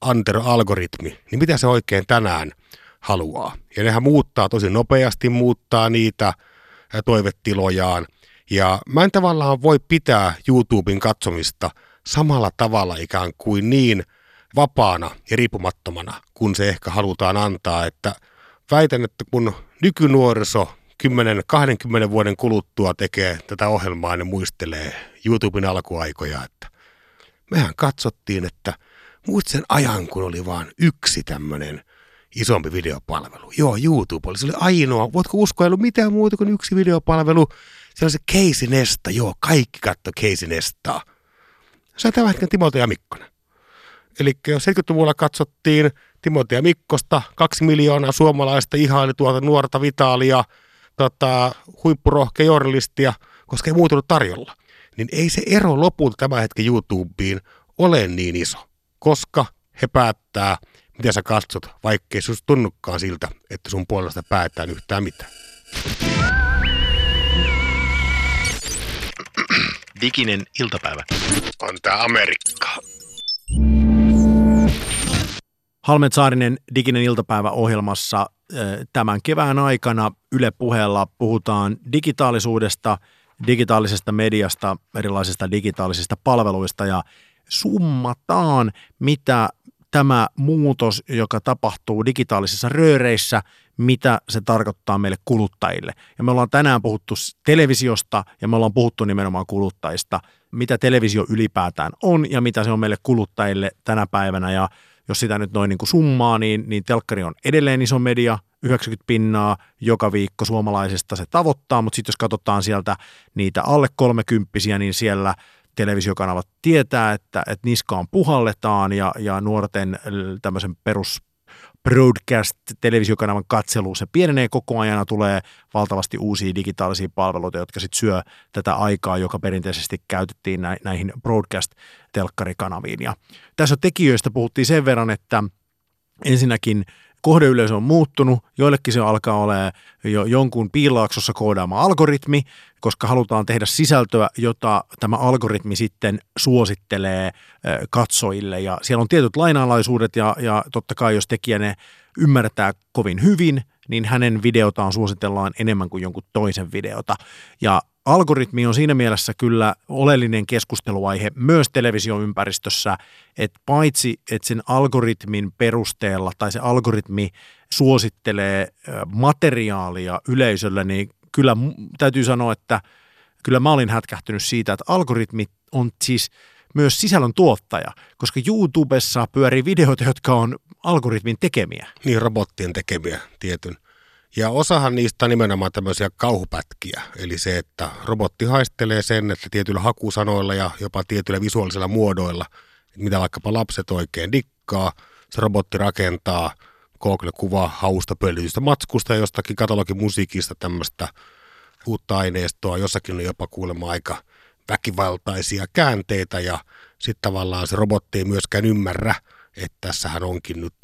Antero algoritmi, niin mitä se oikein tänään haluaa. Ja nehän muuttaa tosi nopeasti, muuttaa niitä toivetilojaan. Ja mä en tavallaan voi pitää YouTuben katsomista samalla tavalla ikään kuin niin vapaana ja riippumattomana, kun se ehkä halutaan antaa. Että väitän, että kun nykynuoriso 10-20 vuoden kuluttua tekee tätä ohjelmaa, niin muistelee YouTuben alkuaikoja, että mehän katsottiin, että muistat sen ajan, kun oli vain yksi tämmöinen isompi videopalvelu. Joo, YouTube oli, se oli ainoa. Voitko uskoa, ei ollut mitään muuta kuin yksi videopalvelu. Se oli se Casey Nesta, joo, kaikki katto Casey Nestaa. Se on tämän hetken Timoteo ja Mikkonen. Eli jos 70-luvulla katsottiin Timoteo ja Mikkosta, kaksi miljoonaa suomalaista ihaili tuolta nuorta Vitaalia, tota, huippurohkea journalistia, koska ei muuta ollut tarjolla. Niin ei se ero lopulta tämän hetken YouTubeen ole niin iso, koska he päättää, mitä sä katsot, vaikkei se tunnukaan siltä, että sun puolesta päätään yhtään mitään. Diginen iltapäivä. On tää Amerikka. Halmet Saarinen Diginen iltapäivä ohjelmassa tämän kevään aikana Yle puheella puhutaan digitaalisuudesta, digitaalisesta mediasta, erilaisista digitaalisista palveluista ja summataan, mitä tämä muutos, joka tapahtuu digitaalisissa rööreissä, mitä se tarkoittaa meille kuluttajille. Ja me ollaan tänään puhuttu televisiosta ja me ollaan puhuttu nimenomaan kuluttajista, mitä televisio ylipäätään on ja mitä se on meille kuluttajille tänä päivänä. Ja jos sitä nyt noin niin kuin summaa, niin, niin telkkari on edelleen iso media, 90 pinnaa joka viikko suomalaisesta se tavoittaa, mutta sitten jos katsotaan sieltä niitä alle kolmekymppisiä, niin siellä – televisiokanavat tietää, että, että niskaan puhalletaan ja, ja nuorten tämmöisen perus broadcast-televisiokanavan katselu, se pienenee koko ajan ja tulee valtavasti uusia digitaalisia palveluita, jotka sitten syö tätä aikaa, joka perinteisesti käytettiin näihin broadcast-telkkarikanaviin. Ja tässä tekijöistä puhuttiin sen verran, että ensinnäkin – kohdeyleisö on muuttunut, joillekin se alkaa olla jo jonkun piilaaksossa koodaama algoritmi, koska halutaan tehdä sisältöä, jota tämä algoritmi sitten suosittelee katsojille. Ja siellä on tietyt lainalaisuudet ja, ja totta kai jos tekijä ne ymmärtää kovin hyvin, niin hänen videotaan suositellaan enemmän kuin jonkun toisen videota. Ja algoritmi on siinä mielessä kyllä oleellinen keskusteluaihe myös televisioympäristössä, että paitsi että sen algoritmin perusteella tai se algoritmi suosittelee materiaalia yleisölle, niin kyllä täytyy sanoa, että kyllä mä olin hätkähtynyt siitä, että algoritmi on siis myös sisällön tuottaja, koska YouTubessa pyörii videoita, jotka on algoritmin tekemiä. Niin, robottien tekemiä tietyn ja osahan niistä on nimenomaan tämmöisiä kauhupätkiä, eli se, että robotti haistelee sen, että tietyillä hakusanoilla ja jopa tietyillä visuaalisilla muodoilla, mitä vaikkapa lapset oikein dikkaa, se robotti rakentaa Google-kuva hausta pöllitystä matskusta ja jostakin katalogimusiikista tämmöistä uutta aineistoa, jossakin on jopa kuulemma aika väkivaltaisia käänteitä ja sitten tavallaan se robotti ei myöskään ymmärrä, että tässähän onkin nyt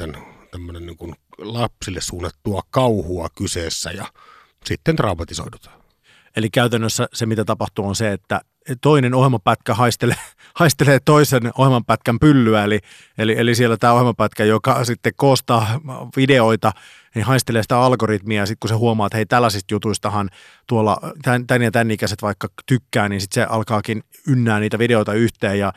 tämmöinen niin lapsille suunnattua kauhua kyseessä ja sitten traumatisoidutaan. Eli käytännössä se, mitä tapahtuu, on se, että toinen ohjelmapätkä haistelee, haistelee toisen ohjelmapätkän pyllyä, eli, eli, eli siellä tämä ohjelmapätkä, joka sitten koostaa videoita, niin haistelee sitä algoritmia, ja sitten kun se huomaa, että hei tällaisista jutuistahan tuolla tämän, tämän ja tämän ikäiset vaikka tykkää, niin sitten se alkaakin ynnää niitä videoita yhteen, ja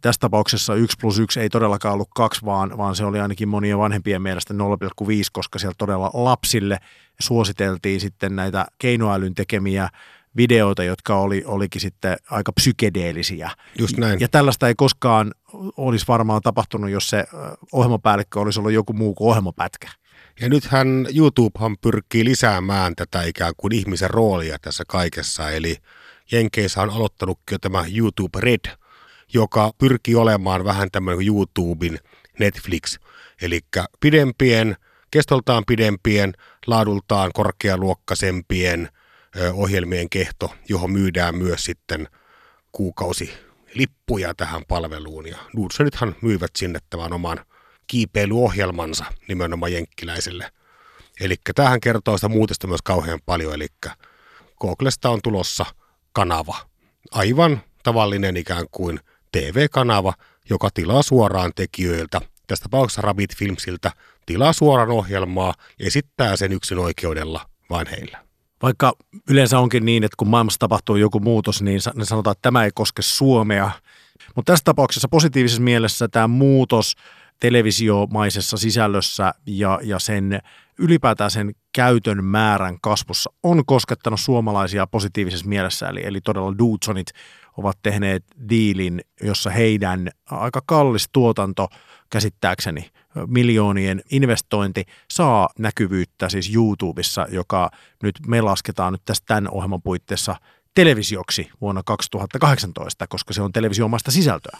tässä tapauksessa 1 plus 1 ei todellakaan ollut kaksi, vaan, vaan se oli ainakin monien vanhempien mielestä 0,5, koska siellä todella lapsille suositeltiin sitten näitä keinoälyn tekemiä videoita, jotka oli, olikin sitten aika psykedeellisiä. Just näin. Ja tällaista ei koskaan olisi varmaan tapahtunut, jos se ohjelmapäällikkö olisi ollut joku muu kuin ohjelmapätkä. Ja nythän YouTubehan pyrkii lisäämään tätä ikään kuin ihmisen roolia tässä kaikessa, eli Jenkeissä on aloittanutkin jo tämä YouTube Red, joka pyrkii olemaan vähän tämmöinen YouTuben Netflix, eli pidempien, kestoltaan pidempien, laadultaan korkealuokkaisempien ohjelmien kehto, johon myydään myös sitten kuukausi lippuja tähän palveluun. Ja Nordströmithan myyvät sinne tämän oman kiipeilyohjelmansa nimenomaan jenkkiläiselle. Eli tähän kertoo sitä muutosta myös kauhean paljon, eli Googlesta on tulossa kanava. Aivan tavallinen ikään kuin TV-kanava, joka tilaa suoraan tekijöiltä, tästä tapauksessa Rabbit Filmsiltä, tilaa suoraan ohjelmaa esittää sen yksin oikeudella vain heillä. Vaikka yleensä onkin niin, että kun maailmassa tapahtuu joku muutos, niin sanotaan, että tämä ei koske Suomea, Mutta tässä tapauksessa positiivisessa mielessä tämä muutos televisiomaisessa sisällössä ja, ja sen ylipäätään sen käytön määrän kasvussa on koskettanut suomalaisia positiivisessa mielessä. Eli, eli todella Dudsonit ovat tehneet diilin, jossa heidän aika kallis tuotanto käsittääkseni miljoonien investointi saa näkyvyyttä siis YouTubessa, joka nyt me lasketaan nyt tästä tämän ohjelman puitteissa televisioksi vuonna 2018, koska se on televisiomaista sisältöä.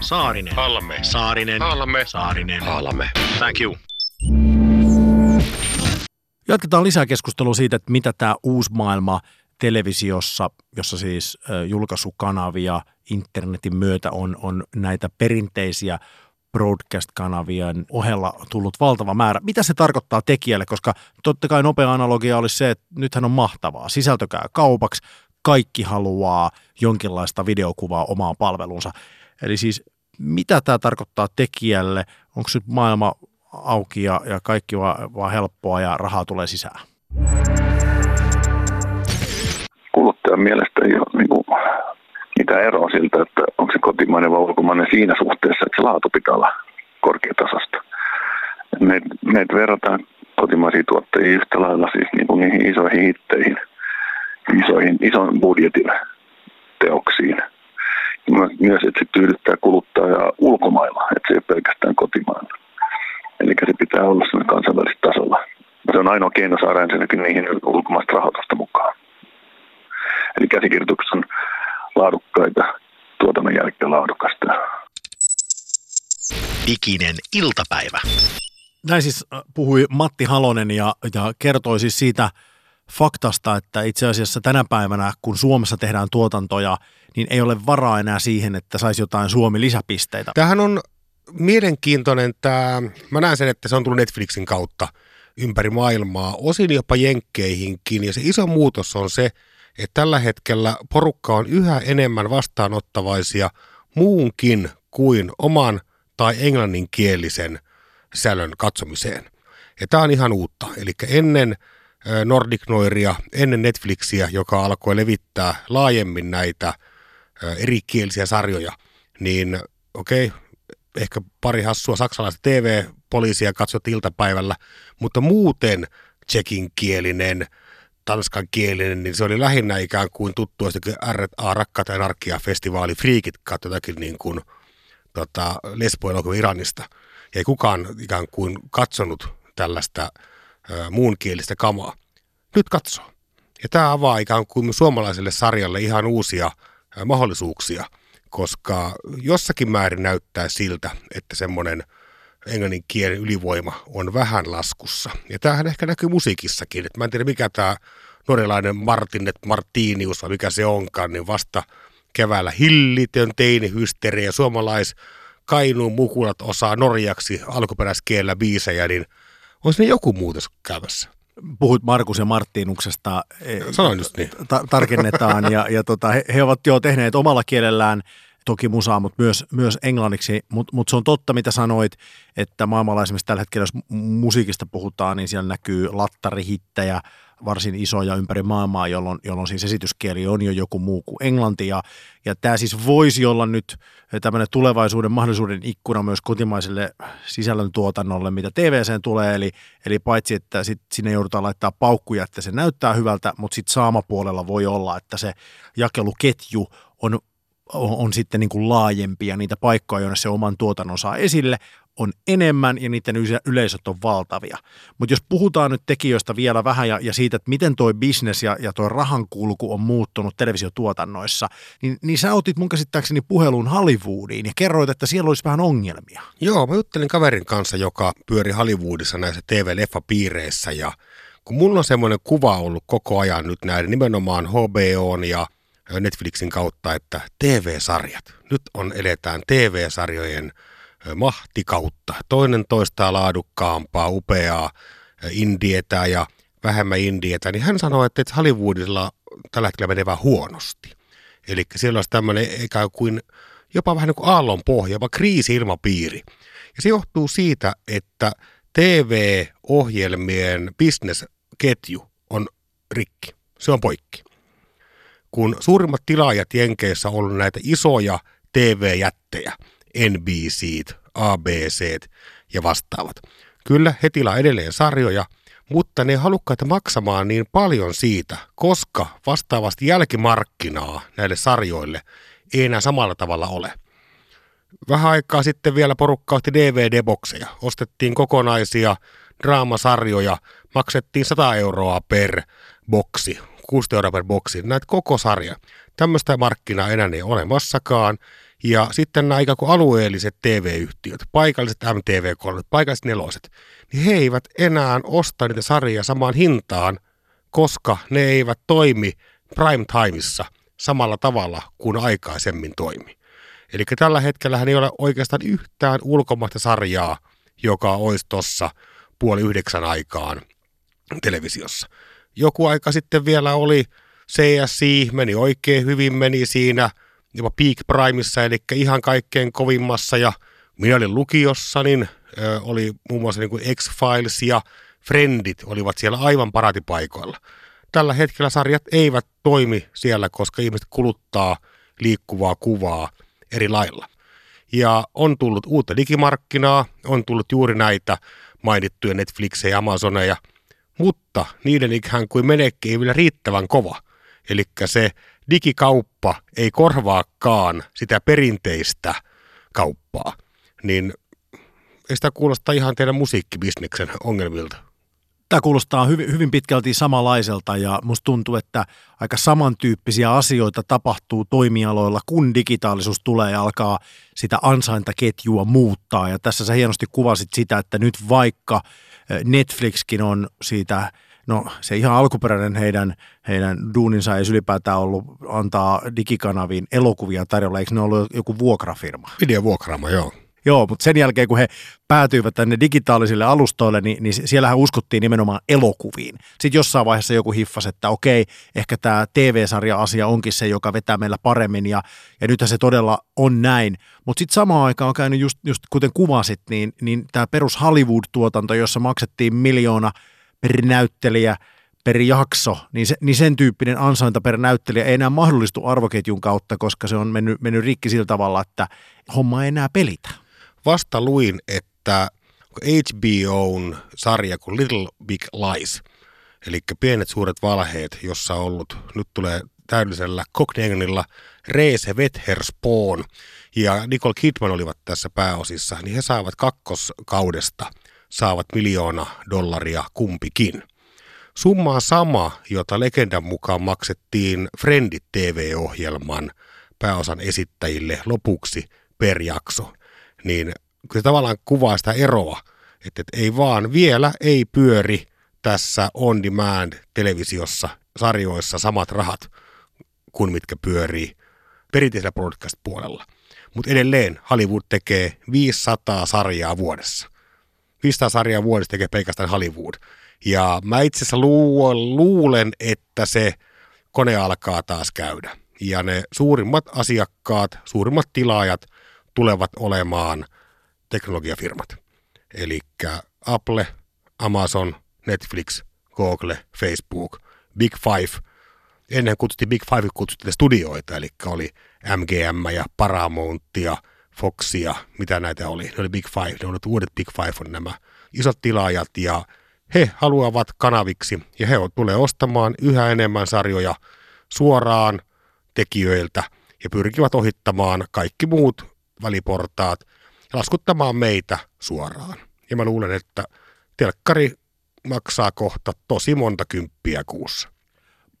Saarinen. Halme. Saarinen. Halme. Saarinen. Halme. Thank you. Jatketaan lisää keskustelua siitä, että mitä tämä uusi maailma televisiossa, jossa siis julkaisukanavia internetin myötä on, on näitä perinteisiä broadcast-kanavien ohella tullut valtava määrä. Mitä se tarkoittaa tekijälle, koska totta kai nopea analogia olisi se, että nythän on mahtavaa. Sisältö käy kaupaksi, kaikki haluaa jonkinlaista videokuvaa omaan palvelunsa. Eli siis mitä tämä tarkoittaa tekijälle? Onko nyt maailma auki ja, ja kaikki vaan, vaan helppoa ja rahaa tulee sisään? Kuluttajan mielestä ei ole niin kuin, mitään eroa siltä, että onko se kotimainen vai ulkomainen siinä suhteessa, että se laatu pitää olla korkeatasosta. Meitä meitä verrataan kotimaisiin tuottajia yhtä lailla siis niin kuin niihin isoihin hitteihin, isoihin, ison budjetin teoksiin – myös, että se tyydyttää kuluttajaa ulkomailla, että se ei ole pelkästään kotimailla. Eli se pitää olla kansainvälisellä tasolla. Se on ainoa keino saada ensinnäkin niihin ulkomaista rahoitusta mukaan. Eli käsikirjoitukset on laadukkaita, tuotannon jälkeen laadukasta. Ikinen iltapäivä. Näin siis äh, puhui Matti Halonen ja, ja kertoi siis siitä faktasta, että itse asiassa tänä päivänä, kun Suomessa tehdään tuotantoja – niin ei ole varaa enää siihen, että saisi jotain Suomi-lisäpisteitä. Tämähän on mielenkiintoinen tämä, mä näen sen, että se on tullut Netflixin kautta ympäri maailmaa, osin jopa jenkkeihinkin, ja se iso muutos on se, että tällä hetkellä porukka on yhä enemmän vastaanottavaisia muunkin kuin oman tai englanninkielisen sisällön katsomiseen. Ja tämä on ihan uutta. Eli ennen Nordic Noiria, ennen Netflixiä, joka alkoi levittää laajemmin näitä – erikielisiä sarjoja, niin okei, okay, ehkä pari hassua saksalaista TV-poliisia katsot iltapäivällä, mutta muuten tsekinkielinen, tanskankielinen, niin se oli lähinnä ikään kuin tuttu, kun R.A. Rakkaat ja festivaali Freakit katsoi jotakin niin kuin tota, lesboelokuva Iranista. Ei kukaan ikään kuin katsonut tällaista ö, muunkielistä kamaa. Nyt katsoo. Ja tämä avaa ikään kuin suomalaiselle sarjalle ihan uusia mahdollisuuksia, koska jossakin määrin näyttää siltä, että semmoinen englannin kielen ylivoima on vähän laskussa. Ja tämähän ehkä näkyy musiikissakin. Et mä en tiedä, mikä tämä norjalainen Martinet Martinius vai mikä se onkaan, niin vasta keväällä hillitön teinihysteria, suomalais Kainuun mukulat osaa norjaksi alkuperäiskielellä biisejä, niin on sinne joku muutos käymässä puhut Markus ja Marttiinuksesta, e, Sanoin just niin. ta- tarkennetaan, ja, ja tota, he, he ovat jo tehneet omalla kielellään toki musaa, mutta myös, myös englanniksi, mutta mut se on totta, mitä sanoit, että maailmalla esimerkiksi tällä hetkellä, jos musiikista puhutaan, niin siellä näkyy lattarihittejä, varsin isoja ympäri maailmaa, jolloin, jolloin siis esityskieli on jo joku muu kuin englanti. Ja, ja tämä siis voisi olla nyt tämmöinen tulevaisuuden mahdollisuuden ikkuna myös kotimaiselle sisällöntuotannolle, mitä TVCen tulee. Eli, eli paitsi, että sit sinne joudutaan laittaa paukkuja, että se näyttää hyvältä, mutta sitten saamapuolella voi olla, että se jakeluketju on on, sitten niin kuin laajempi ja niitä paikkoja, joissa se oman tuotannon saa esille, on enemmän ja niiden yleisöt on valtavia. Mutta jos puhutaan nyt tekijöistä vielä vähän ja, ja siitä, että miten toi bisnes ja, ja toi rahankulku on muuttunut televisiotuotannoissa, niin, niin sä otit mun käsittääkseni puhelun Hollywoodiin ja kerroit, että siellä olisi vähän ongelmia. Joo, mä juttelin kaverin kanssa, joka pyöri Hollywoodissa näissä TV-leffapiireissä ja kun mulla on semmoinen kuva ollut koko ajan nyt näiden nimenomaan HBOn ja Netflixin kautta, että TV-sarjat. Nyt on eletään TV-sarjojen – mahtikautta. Toinen toistaa laadukkaampaa, upeaa indietä ja vähemmän indietä, niin hän sanoi, että Hollywoodilla tällä hetkellä menee vähän huonosti. Eli siellä olisi tämmöinen ikään kuin jopa vähän niin kuin aallon pohja, jopa kriisi-ilmapiiri. Ja se johtuu siitä, että TV-ohjelmien bisnesketju on rikki. Se on poikki. kun suurimmat tilaajat Jenkeissä on ollut näitä isoja TV-jättejä, NBC, ABC ja vastaavat. Kyllä, he tilaa edelleen sarjoja, mutta ne halukkaita maksamaan niin paljon siitä, koska vastaavasti jälkimarkkinaa näille sarjoille ei enää samalla tavalla ole. Vähän aikaa sitten vielä porukka osti DVD-bokseja. Ostettiin kokonaisia draamasarjoja, maksettiin 100 euroa per boksi, 6 euroa per boksi, näitä koko sarja. Tämmöistä markkinaa enää ei ole olemassakaan. Ja sitten nämä ikään kuin alueelliset TV-yhtiöt, paikalliset MTV3, paikalliset neloset, niin he eivät enää osta niitä sarjaa samaan hintaan, koska ne eivät toimi prime timeissa samalla tavalla kuin aikaisemmin toimi. Eli tällä hetkellä ei ole oikeastaan yhtään ulkomaista sarjaa, joka olisi tuossa puoli yhdeksän aikaan televisiossa. Joku aika sitten vielä oli CSI, meni oikein hyvin, meni siinä jopa Peak Primeissa, eli ihan kaikkein kovimmassa, ja minä olin lukiossa, niin ö, oli muun muassa niin kuin X-Files ja Friendit olivat siellä aivan paratipaikoilla. Tällä hetkellä sarjat eivät toimi siellä, koska ihmiset kuluttaa liikkuvaa kuvaa eri lailla. Ja on tullut uutta digimarkkinaa, on tullut juuri näitä mainittuja Netflixejä ja Amazoneja, mutta niiden ikään kuin menekki ei vielä riittävän kova. Eli se digikauppa ei korvaakaan sitä perinteistä kauppaa, niin ei sitä kuulosta ihan teidän musiikkibisneksen ongelmilta. Tämä kuulostaa hyvin, hyvin pitkälti samanlaiselta ja musta tuntuu, että aika samantyyppisiä asioita tapahtuu toimialoilla, kun digitaalisuus tulee ja alkaa sitä ansaintaketjua muuttaa. Ja tässä sä hienosti kuvasit sitä, että nyt vaikka Netflixkin on siitä no se ihan alkuperäinen heidän, heidän duuninsa ei ylipäätään ollut antaa digikanaviin elokuvia tarjolla, eikö ne ollut joku vuokrafirma? Videovuokraama, joo. Joo, mutta sen jälkeen kun he päätyivät tänne digitaalisille alustoille, niin, niin siellähän uskottiin nimenomaan elokuviin. Sitten jossain vaiheessa joku hiffas, että okei, ehkä tämä TV-sarja-asia onkin se, joka vetää meillä paremmin ja, ja nythän se todella on näin. Mutta sitten samaan aikaan on käynyt just, just kuten kuvasit, niin, niin tämä perus Hollywood-tuotanto, jossa maksettiin miljoona per näyttelijä per jakso, niin, se, niin sen tyyppinen ansainta per näyttelijä ei enää mahdollistu arvoketjun kautta, koska se on mennyt, mennyt rikki sillä tavalla, että homma ei enää pelitä. Vasta luin, että HBOn sarja kuin Little Big Lies, eli pienet suuret valheet, jossa on ollut, nyt tulee täydellisellä Cockney Reese Witherspoon ja Nicole Kidman olivat tässä pääosissa, niin he saavat kakkoskaudesta saavat miljoona dollaria kumpikin. Summa on sama, jota legendan mukaan maksettiin Friendit TV-ohjelman pääosan esittäjille lopuksi per jakso niin se tavallaan kuvaa sitä eroa, että, että ei vaan, vielä ei pyöri tässä on demand televisiossa, sarjoissa samat rahat kuin mitkä pyörii perinteisellä broadcast-puolella. Mutta edelleen Hollywood tekee 500 sarjaa vuodessa. 500 sarjaa vuodessa tekee pelkästään Hollywood. Ja mä itse asiassa luulen, että se kone alkaa taas käydä. Ja ne suurimmat asiakkaat, suurimmat tilaajat – tulevat olemaan teknologiafirmat. Eli Apple, Amazon, Netflix, Google, Facebook, Big Five. Ennen kutsuttiin Big Five, kutsuttiin studioita, eli oli MGM ja Paramount ja Foxia, mitä näitä oli. Ne oli Big Five, ne oli uudet Big Five on nämä isot tilaajat ja he haluavat kanaviksi ja he tulee ostamaan yhä enemmän sarjoja suoraan tekijöiltä ja pyrkivät ohittamaan kaikki muut väliportaat ja laskuttamaan meitä suoraan. Ja mä luulen, että telkkari maksaa kohta tosi monta kymppiä kuussa.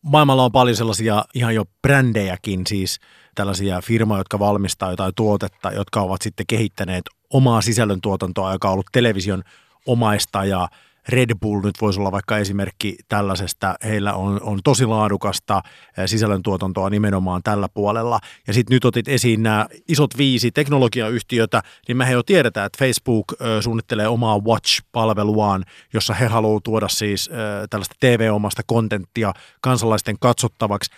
Maailmalla on paljon sellaisia ihan jo brändejäkin, siis tällaisia firmoja, jotka valmistaa jotain tuotetta, jotka ovat sitten kehittäneet omaa sisällöntuotantoa, joka on ollut television omaista ja Red Bull nyt voisi olla vaikka esimerkki tällaisesta. Heillä on, on tosi laadukasta sisällöntuotantoa nimenomaan tällä puolella. Ja sitten nyt otit esiin nämä isot viisi teknologiayhtiötä, niin mehän jo tiedetään, että Facebook suunnittelee omaa Watch-palveluaan, jossa he haluavat tuoda siis tällaista TV-omasta kontenttia kansalaisten katsottavaksi.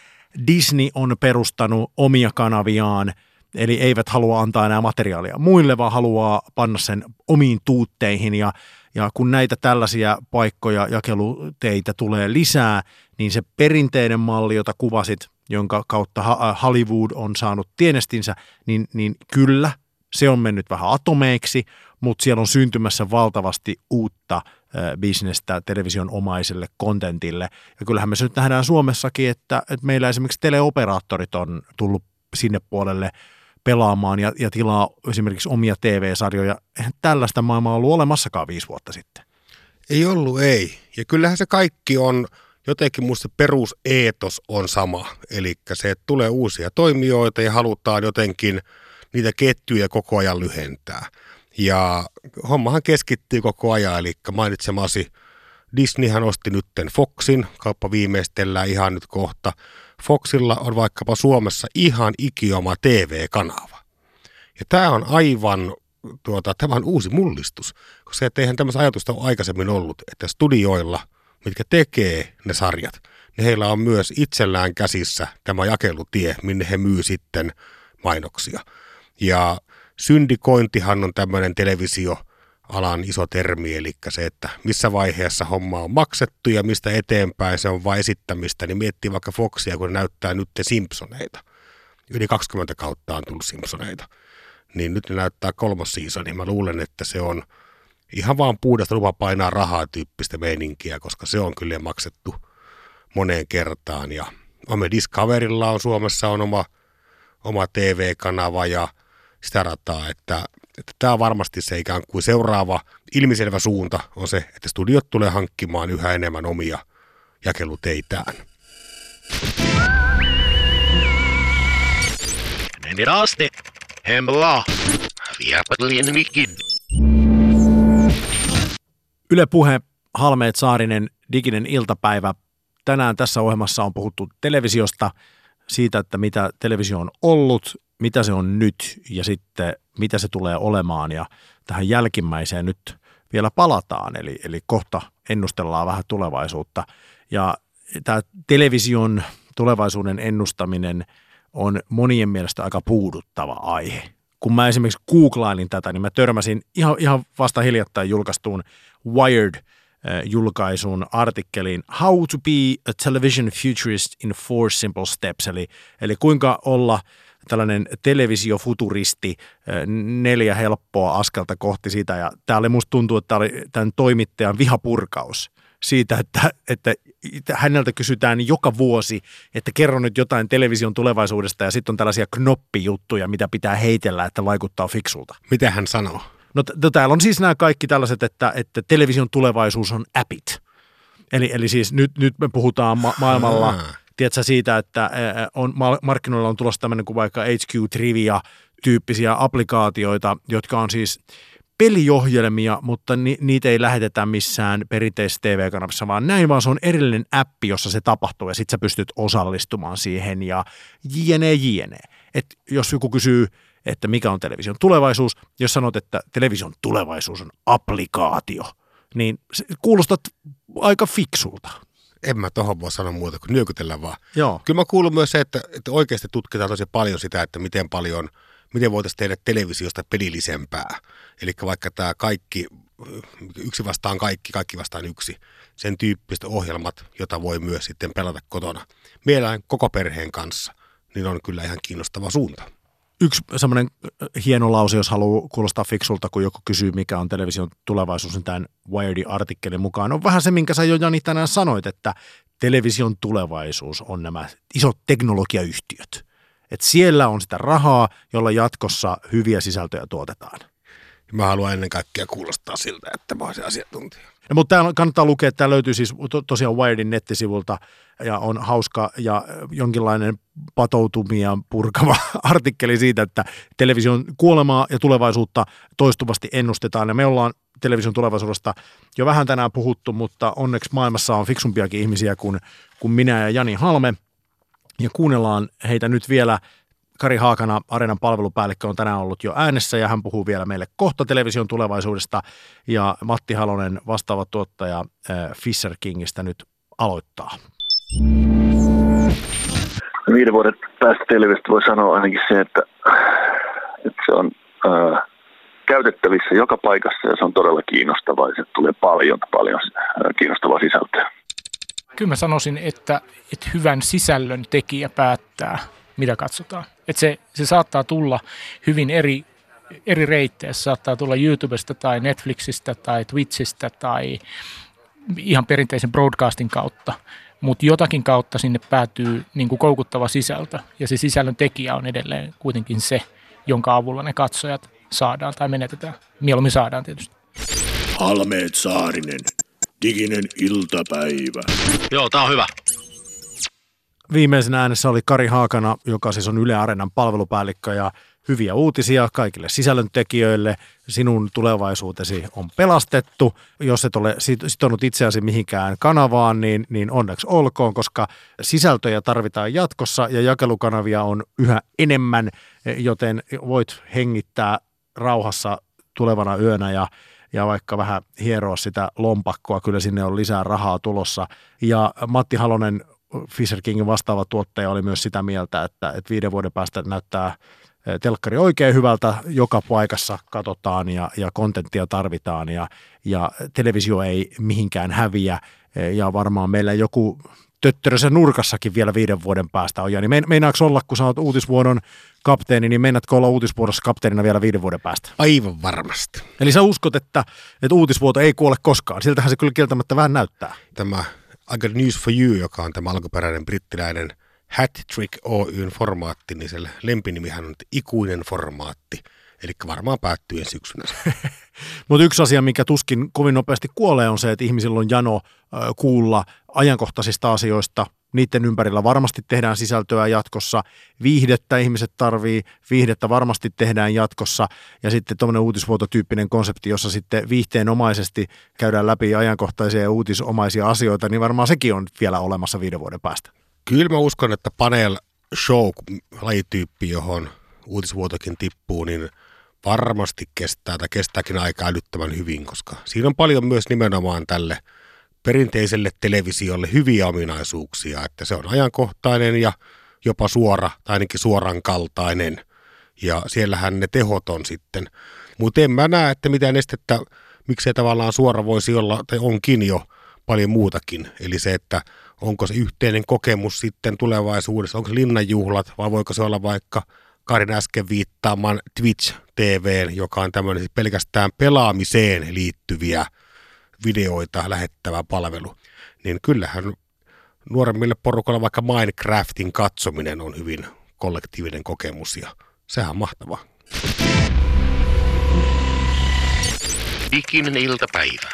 Disney on perustanut omia kanaviaan, eli eivät halua antaa enää materiaalia muille, vaan haluaa panna sen omiin tuutteihin ja ja kun näitä tällaisia paikkoja, jakeluteitä tulee lisää, niin se perinteinen malli, jota kuvasit, jonka kautta Hollywood on saanut tienestinsä, niin, niin kyllä, se on mennyt vähän atomeiksi, mutta siellä on syntymässä valtavasti uutta bisnestä television omaiselle kontentille. Ja kyllähän me se nyt nähdään Suomessakin, että, että meillä esimerkiksi teleoperaattorit on tullut sinne puolelle pelaamaan ja, ja tilaa esimerkiksi omia TV-sarjoja. Eihän tällaista maailmaa ollut olemassakaan viisi vuotta sitten. Ei ollut, ei. Ja kyllähän se kaikki on, jotenkin musta peruseetos on sama. Eli se, että tulee uusia toimijoita ja halutaan jotenkin niitä ketjuja koko ajan lyhentää. Ja hommahan keskittyy koko ajan, eli mainitsemasi Disneyhän osti nytten Foxin, kauppa viimeistellään ihan nyt kohta. Foxilla on vaikkapa Suomessa ihan ikioma TV-kanava. Ja tämä on aivan tuota, tämä on uusi mullistus, koska eihän tämmöistä ajatusta ole aikaisemmin ollut, että studioilla, mitkä tekee ne sarjat, niin heillä on myös itsellään käsissä tämä jakelutie, minne he myy sitten mainoksia. Ja syndikointihan on tämmöinen televisio, alan iso termi, eli se, että missä vaiheessa homma on maksettu ja mistä eteenpäin se on vain esittämistä, niin miettii vaikka Foxia, kun ne näyttää nyt Simpsoneita. Yli 20 kautta on tullut Simpsoneita. Niin nyt ne näyttää kolmas season, niin mä luulen, että se on ihan vaan puhdasta lupa painaa rahaa tyyppistä meininkiä, koska se on kyllä maksettu moneen kertaan. Ja Ome Discoverilla on Suomessa on oma, oma TV-kanava ja sitä rataa, että että tämä on varmasti se ikään kuin seuraava ilmiselvä suunta on se, että studiot tulee hankkimaan yhä enemmän omia jakeluteitään. Neraste, hemla, Yle Puhe, Halmeet Saarinen, diginen iltapäivä. Tänään tässä ohjelmassa on puhuttu televisiosta, siitä, että mitä televisio on ollut, mitä se on nyt ja sitten mitä se tulee olemaan ja tähän jälkimmäiseen nyt vielä palataan, eli, eli kohta ennustellaan vähän tulevaisuutta. Ja tämä television tulevaisuuden ennustaminen on monien mielestä aika puuduttava aihe. Kun mä esimerkiksi googlailin tätä, niin mä törmäsin ihan, ihan vasta hiljattain julkaistuun Wired-julkaisun artikkeliin How to be a television futurist in four simple steps, eli, eli kuinka olla – tällainen televisiofuturisti, neljä helppoa askelta kohti sitä. Ja tämä oli musta tuntuu, että tämä oli tämän toimittajan vihapurkaus siitä, että, että häneltä kysytään joka vuosi, että kerro nyt jotain television tulevaisuudesta ja sitten on tällaisia knoppijuttuja, mitä pitää heitellä, että vaikuttaa fiksulta. Mitä hän sanoo? No t- täällä on siis nämä kaikki tällaiset, että, että television tulevaisuus on appit. Eli, eli siis nyt, nyt me puhutaan ma- maailmalla tiedätkö, siitä, että on, markkinoilla on tulossa tämmöinen kuin vaikka HQ Trivia tyyppisiä applikaatioita, jotka on siis peliohjelmia, mutta ni, niitä ei lähetetä missään perinteisessä TV-kanavassa, vaan näin, vaan se on erillinen appi, jossa se tapahtuu ja sitten sä pystyt osallistumaan siihen ja jne, jne. Et jos joku kysyy, että mikä on television tulevaisuus, jos sanot, että television tulevaisuus on applikaatio, niin kuulostat aika fiksulta en mä tohon voi sanoa muuta kuin nyökytellä vaan. Joo. Kyllä mä kuulun myös se, että, että oikeasti tutkitaan tosi paljon sitä, että miten paljon, miten voitaisiin tehdä televisiosta pelillisempää. Eli vaikka tämä kaikki, yksi vastaan kaikki, kaikki vastaan yksi, sen tyyppiset ohjelmat, jota voi myös sitten pelata kotona. Mielellään koko perheen kanssa, niin on kyllä ihan kiinnostava suunta yksi semmoinen hieno lause, jos haluaa kuulostaa fiksulta, kun joku kysyy, mikä on television tulevaisuus, niin tämän Wired-artikkelin mukaan on vähän se, minkä sä jo Jani tänään sanoit, että television tulevaisuus on nämä isot teknologiayhtiöt. Että siellä on sitä rahaa, jolla jatkossa hyviä sisältöjä tuotetaan. Mä haluan ennen kaikkea kuulostaa siltä, että mä olisin asiantuntija. Ja, mutta tämä kannattaa lukea, tämä löytyy siis to, tosiaan Wiredin nettisivulta ja on hauska ja jonkinlainen patoutumia purkava artikkeli siitä, että television kuolemaa ja tulevaisuutta toistuvasti ennustetaan. Ja me ollaan television tulevaisuudesta jo vähän tänään puhuttu, mutta onneksi maailmassa on fiksumpiakin ihmisiä kuin, kuin minä ja Jani Halme. Ja kuunnellaan heitä nyt vielä – Kari Haakana, Areenan palvelupäällikkö, on tänään ollut jo äänessä ja hän puhuu vielä meille kohta television tulevaisuudesta. Ja Matti Halonen, vastaava tuottaja Fisher Kingistä, nyt aloittaa. Viiden vuoden päästä televisiosta voi sanoa ainakin se, että, että se on ää, käytettävissä joka paikassa ja se on todella kiinnostavaa ja se tulee paljon, paljon kiinnostavaa sisältöä kyllä mä sanoisin, että, että hyvän sisällön tekijä päättää, mitä katsotaan. Että se, se saattaa tulla hyvin eri, eri reittejä. Se saattaa tulla YouTubesta tai Netflixistä tai Twitchistä tai ihan perinteisen broadcastin kautta. Mutta jotakin kautta sinne päätyy niin kuin koukuttava sisältö. Ja se sisällön tekijä on edelleen kuitenkin se, jonka avulla ne katsojat saadaan tai menetetään. Mieluummin saadaan tietysti. Halmeet Saarinen, diginen iltapäivä. Joo, tää on hyvä. Viimeisenä äänessä oli Kari Haakana, joka siis on Yle Areenan palvelupäällikkö ja hyviä uutisia kaikille sisällöntekijöille. Sinun tulevaisuutesi on pelastettu. Jos et ole sitonut itseäsi mihinkään kanavaan, niin, niin onneksi olkoon, koska sisältöjä tarvitaan jatkossa ja jakelukanavia on yhä enemmän, joten voit hengittää rauhassa tulevana yönä ja ja vaikka vähän hieroa sitä lompakkoa, kyllä sinne on lisää rahaa tulossa. Ja Matti Halonen, Fisher Kingin vastaava tuottaja, oli myös sitä mieltä, että, että viiden vuoden päästä näyttää telkkari oikein hyvältä, joka paikassa katsotaan ja, ja kontenttia tarvitaan ja, ja televisio ei mihinkään häviä ja varmaan meillä joku töttörösen nurkassakin vielä viiden vuoden päästä on. Ja niin meinaako olla, kun sä oot uutisvuodon kapteeni, niin meinaatko olla uutisvuodossa kapteenina vielä viiden vuoden päästä? Aivan varmasti. Eli sä uskot, että, että uutisvuoto ei kuole koskaan. Siltähän se kyllä kieltämättä vähän näyttää. Tämä I Got News for You, joka on tämä alkuperäinen brittiläinen Hat Trick Oyn formaatti, niin sen lempinimihän on ikuinen formaatti. Eli varmaan päättyy ensi syksynä. Mutta yksi asia, mikä tuskin kovin nopeasti kuolee, on se, että ihmisillä on jano kuulla ajankohtaisista asioista. Niiden ympärillä varmasti tehdään sisältöä jatkossa. Viihdettä ihmiset tarvii, viihdettä varmasti tehdään jatkossa. Ja sitten tuommoinen uutisvuototyyppinen konsepti, jossa sitten viihteenomaisesti käydään läpi ajankohtaisia ja uutisomaisia asioita, niin varmaan sekin on vielä olemassa viiden vuoden päästä. Kyllä mä uskon, että panel show lajityyppi, johon uutisvuotokin tippuu, niin varmasti kestää tai kestääkin aikaa älyttömän hyvin, koska siinä on paljon myös nimenomaan tälle perinteiselle televisiolle hyviä ominaisuuksia, että se on ajankohtainen ja jopa suora tai ainakin suoran kaltainen ja siellähän ne tehot on sitten. Mutta en mä näe, että mitään estettä, miksei tavallaan suora voisi olla, tai onkin jo paljon muutakin. Eli se, että onko se yhteinen kokemus sitten tulevaisuudessa, onko se linnanjuhlat vai voiko se olla vaikka Karin äsken viittaaman Twitch TV, joka on tämmöinen siis pelkästään pelaamiseen liittyviä videoita lähettävä palvelu. Niin kyllähän nuoremmille porukalle vaikka Minecraftin katsominen on hyvin kollektiivinen kokemus ja sehän on mahtavaa. Diginen iltapäivä.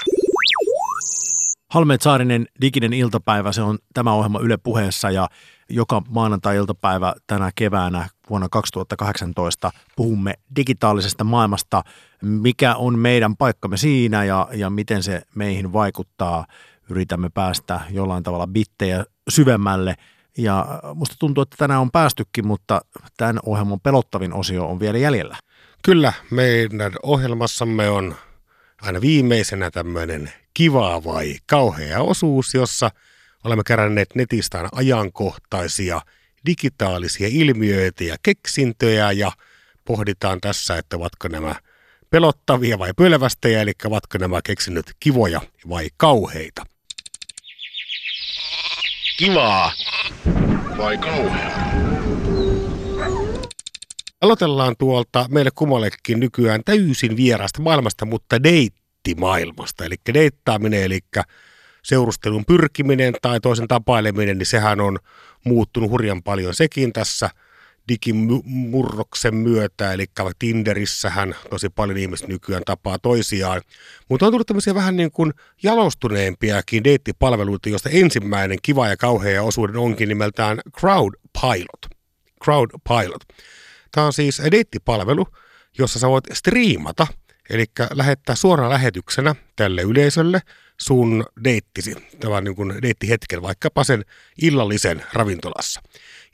Halmeet Saarinen diginen iltapäivä, se on tämä ohjelma Yle puheessa ja joka maanantai-iltapäivä tänä keväänä vuonna 2018 puhumme digitaalisesta maailmasta, mikä on meidän paikkamme siinä ja, ja miten se meihin vaikuttaa. Yritämme päästä jollain tavalla bittejä syvemmälle ja musta tuntuu, että tänään on päästykin, mutta tämän ohjelman pelottavin osio on vielä jäljellä. Kyllä, meidän ohjelmassamme on aina viimeisenä tämmöinen kiva vai kauhea osuus, jossa olemme keränneet netistä aina ajankohtaisia digitaalisia ilmiöitä ja keksintöjä ja pohditaan tässä, että ovatko nämä pelottavia vai pölvästejä, eli ovatko nämä keksinnöt kivoja vai kauheita. Kivaa vai kauheaa? Aloitellaan tuolta meille kummallekin nykyään täysin vierasta maailmasta, mutta deittimaailmasta. Eli deittaaminen, eli seurustelun pyrkiminen tai toisen tapaileminen, niin sehän on muuttunut hurjan paljon sekin tässä digimurroksen myötä, eli Tinderissähän tosi paljon ihmiset nykyään tapaa toisiaan. Mutta on tullut tämmöisiä vähän niin kuin jalostuneempiakin deittipalveluita, joista ensimmäinen kiva ja kauhea osuuden onkin nimeltään Crowd Pilot. Crowd Pilot. Tämä on siis deittipalvelu, jossa sä voit striimata, eli lähettää suoraan lähetyksenä tälle yleisölle sun deittisi, tämän niin kuin deittihetken, vaikkapa sen illallisen ravintolassa.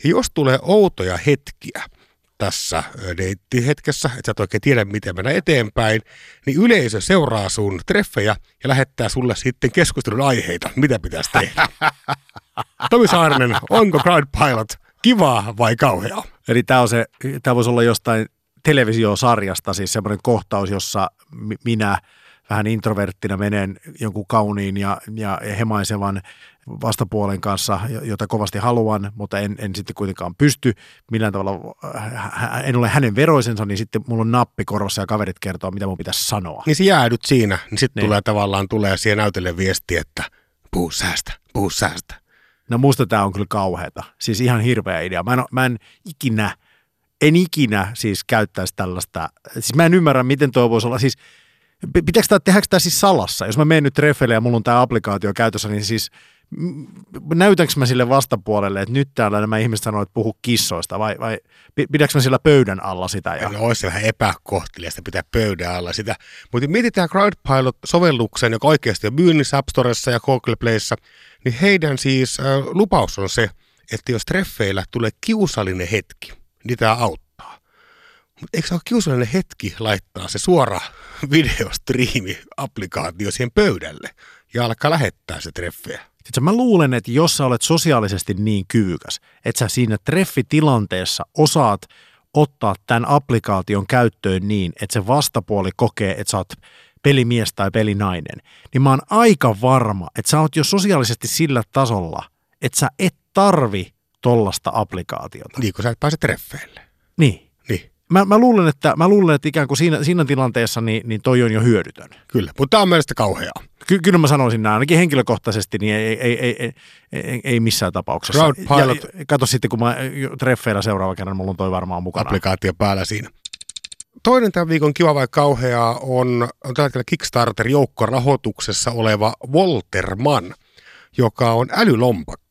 Ja jos tulee outoja hetkiä tässä deittihetkessä, että sä et oikein tiedä, miten mennä eteenpäin, niin yleisö seuraa sun treffejä ja lähettää sulle sitten keskustelun aiheita, mitä pitäisi tehdä. Tomi Saarinen, onko Crowd Pilot kivaa vai kauheaa? Eli tämä, on se, tämä voisi olla jostain televisiosarjasta, siis semmoinen kohtaus, jossa minä vähän introverttina menen jonkun kauniin ja, ja hemaisevan vastapuolen kanssa, jota kovasti haluan, mutta en, en sitten kuitenkaan pysty millään tavalla, äh, en ole hänen veroisensa, niin sitten mulla on nappi korvassa ja kaverit kertoo, mitä mun pitäisi sanoa. Niin se jäädyt siinä, niin sitten niin. tulee tavallaan tulee siihen näytelle viesti, että puhu säästä, puhu säästä. No musta tämä on kyllä kauheata. Siis ihan hirveä idea. Mä en, mä en ikinä, en ikinä siis käyttäisi tällaista. Siis mä en ymmärrä, miten tuo voisi olla. Siis pitääkö tämä, tehdäänkö tämä siis salassa? Jos mä menen nyt treffeille ja mulla on tämä applikaatio käytössä, niin siis näytänkö mä sille vastapuolelle, että nyt täällä nämä ihmiset sanoo, että puhu kissoista, vai, vai pidänkö mä sillä pöydän alla sitä? Ja... No olisi vähän epäkohteliasta pitää pöydän alla sitä. Mutta mietitään Crowdpilot-sovelluksen, joka oikeasti on myynnissä App Storessa ja Google Playssa, niin heidän siis äh, lupaus on se, että jos treffeillä tulee kiusallinen hetki, niin tämä auttaa. Mutta eikö se ole kiusallinen hetki laittaa se suora videostriimi-applikaatio siihen pöydälle ja alkaa lähettää se treffejä? Sitten mä luulen, että jos sä olet sosiaalisesti niin kyvykäs, että sä siinä treffitilanteessa osaat ottaa tämän applikaation käyttöön niin, että se vastapuoli kokee, että sä oot pelimies tai pelinainen, niin mä oon aika varma, että sä oot jo sosiaalisesti sillä tasolla, että sä et tarvi tollasta applikaatiota. Niin, kun sä et pääse treffeille. Niin. Mä, mä, luulen, että, mä luulen, että ikään kuin siinä, siinä tilanteessa niin, niin toi on jo hyödytön. Kyllä, mutta tämä on mielestäni kauheaa. Ky- kyllä mä sanoisin näin, ainakin henkilökohtaisesti, niin ei, ei, ei, ei, ei, missään tapauksessa. Crowdpilot. Ja, kato sitten, kun mä treffeillä seuraava kerran, mulla on toi varmaan mukana. Applikaatio päällä siinä. Toinen tämän viikon kiva vai kauheaa on, on tällä hetkellä Kickstarter-joukkorahoituksessa oleva Volterman, joka on älylompakko.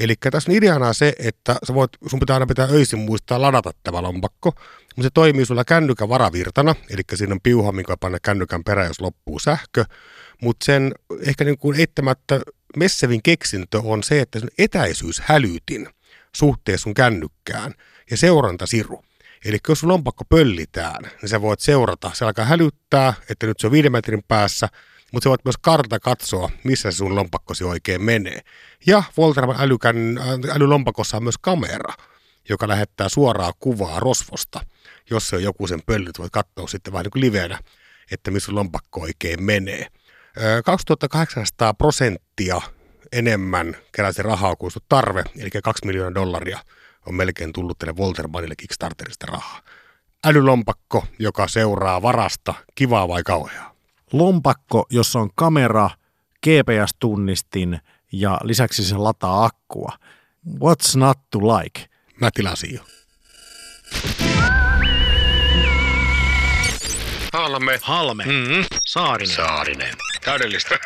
Eli tässä on ideana se, että sä voit, sun pitää aina pitää öisin muistaa ladata tämä lompakko, mutta se toimii sulla kännykän varavirtana, eli siinä on piuha, minkä panna kännykän perään, jos loppuu sähkö. Mutta sen ehkä niin kuin eittämättä messevin keksintö on se, että sun etäisyyshälytin suhteessa sun kännykkään ja seurantasiru. Eli jos sun lompakko pöllitään, niin sä voit seurata. Se alkaa hälyttää, että nyt se on viiden metrin päässä, mutta sä voit myös karta katsoa, missä se sun lompakkosi oikein menee. Ja Volterman älykän, älylompakossa on myös kamera, joka lähettää suoraa kuvaa rosvosta. Jos se on joku sen pöllit, voit katsoa sitten vähän niin kuin livenä, että missä lompakko oikein menee. 2800 prosenttia enemmän keräsi rahaa kuin tarve, eli 2 miljoonaa dollaria on melkein tullut tänne Voltermanille Kickstarterista rahaa. Älylompakko, joka seuraa varasta, kivaa vai kauheaa? Lompakko, jossa on kamera, GPS-tunnistin ja lisäksi se lataa akkua. What's not to like? Mä tilasin jo. Halme. Halme. Mm-hmm. Saarinen. Saarinen. Täydellistä.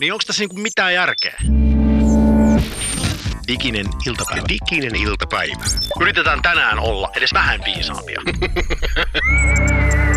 Niin onko tässä niinku mitään järkeä? Diginen iltapäivä. Diginen iltapäivä. Yritetään tänään olla edes vähän viisaampia.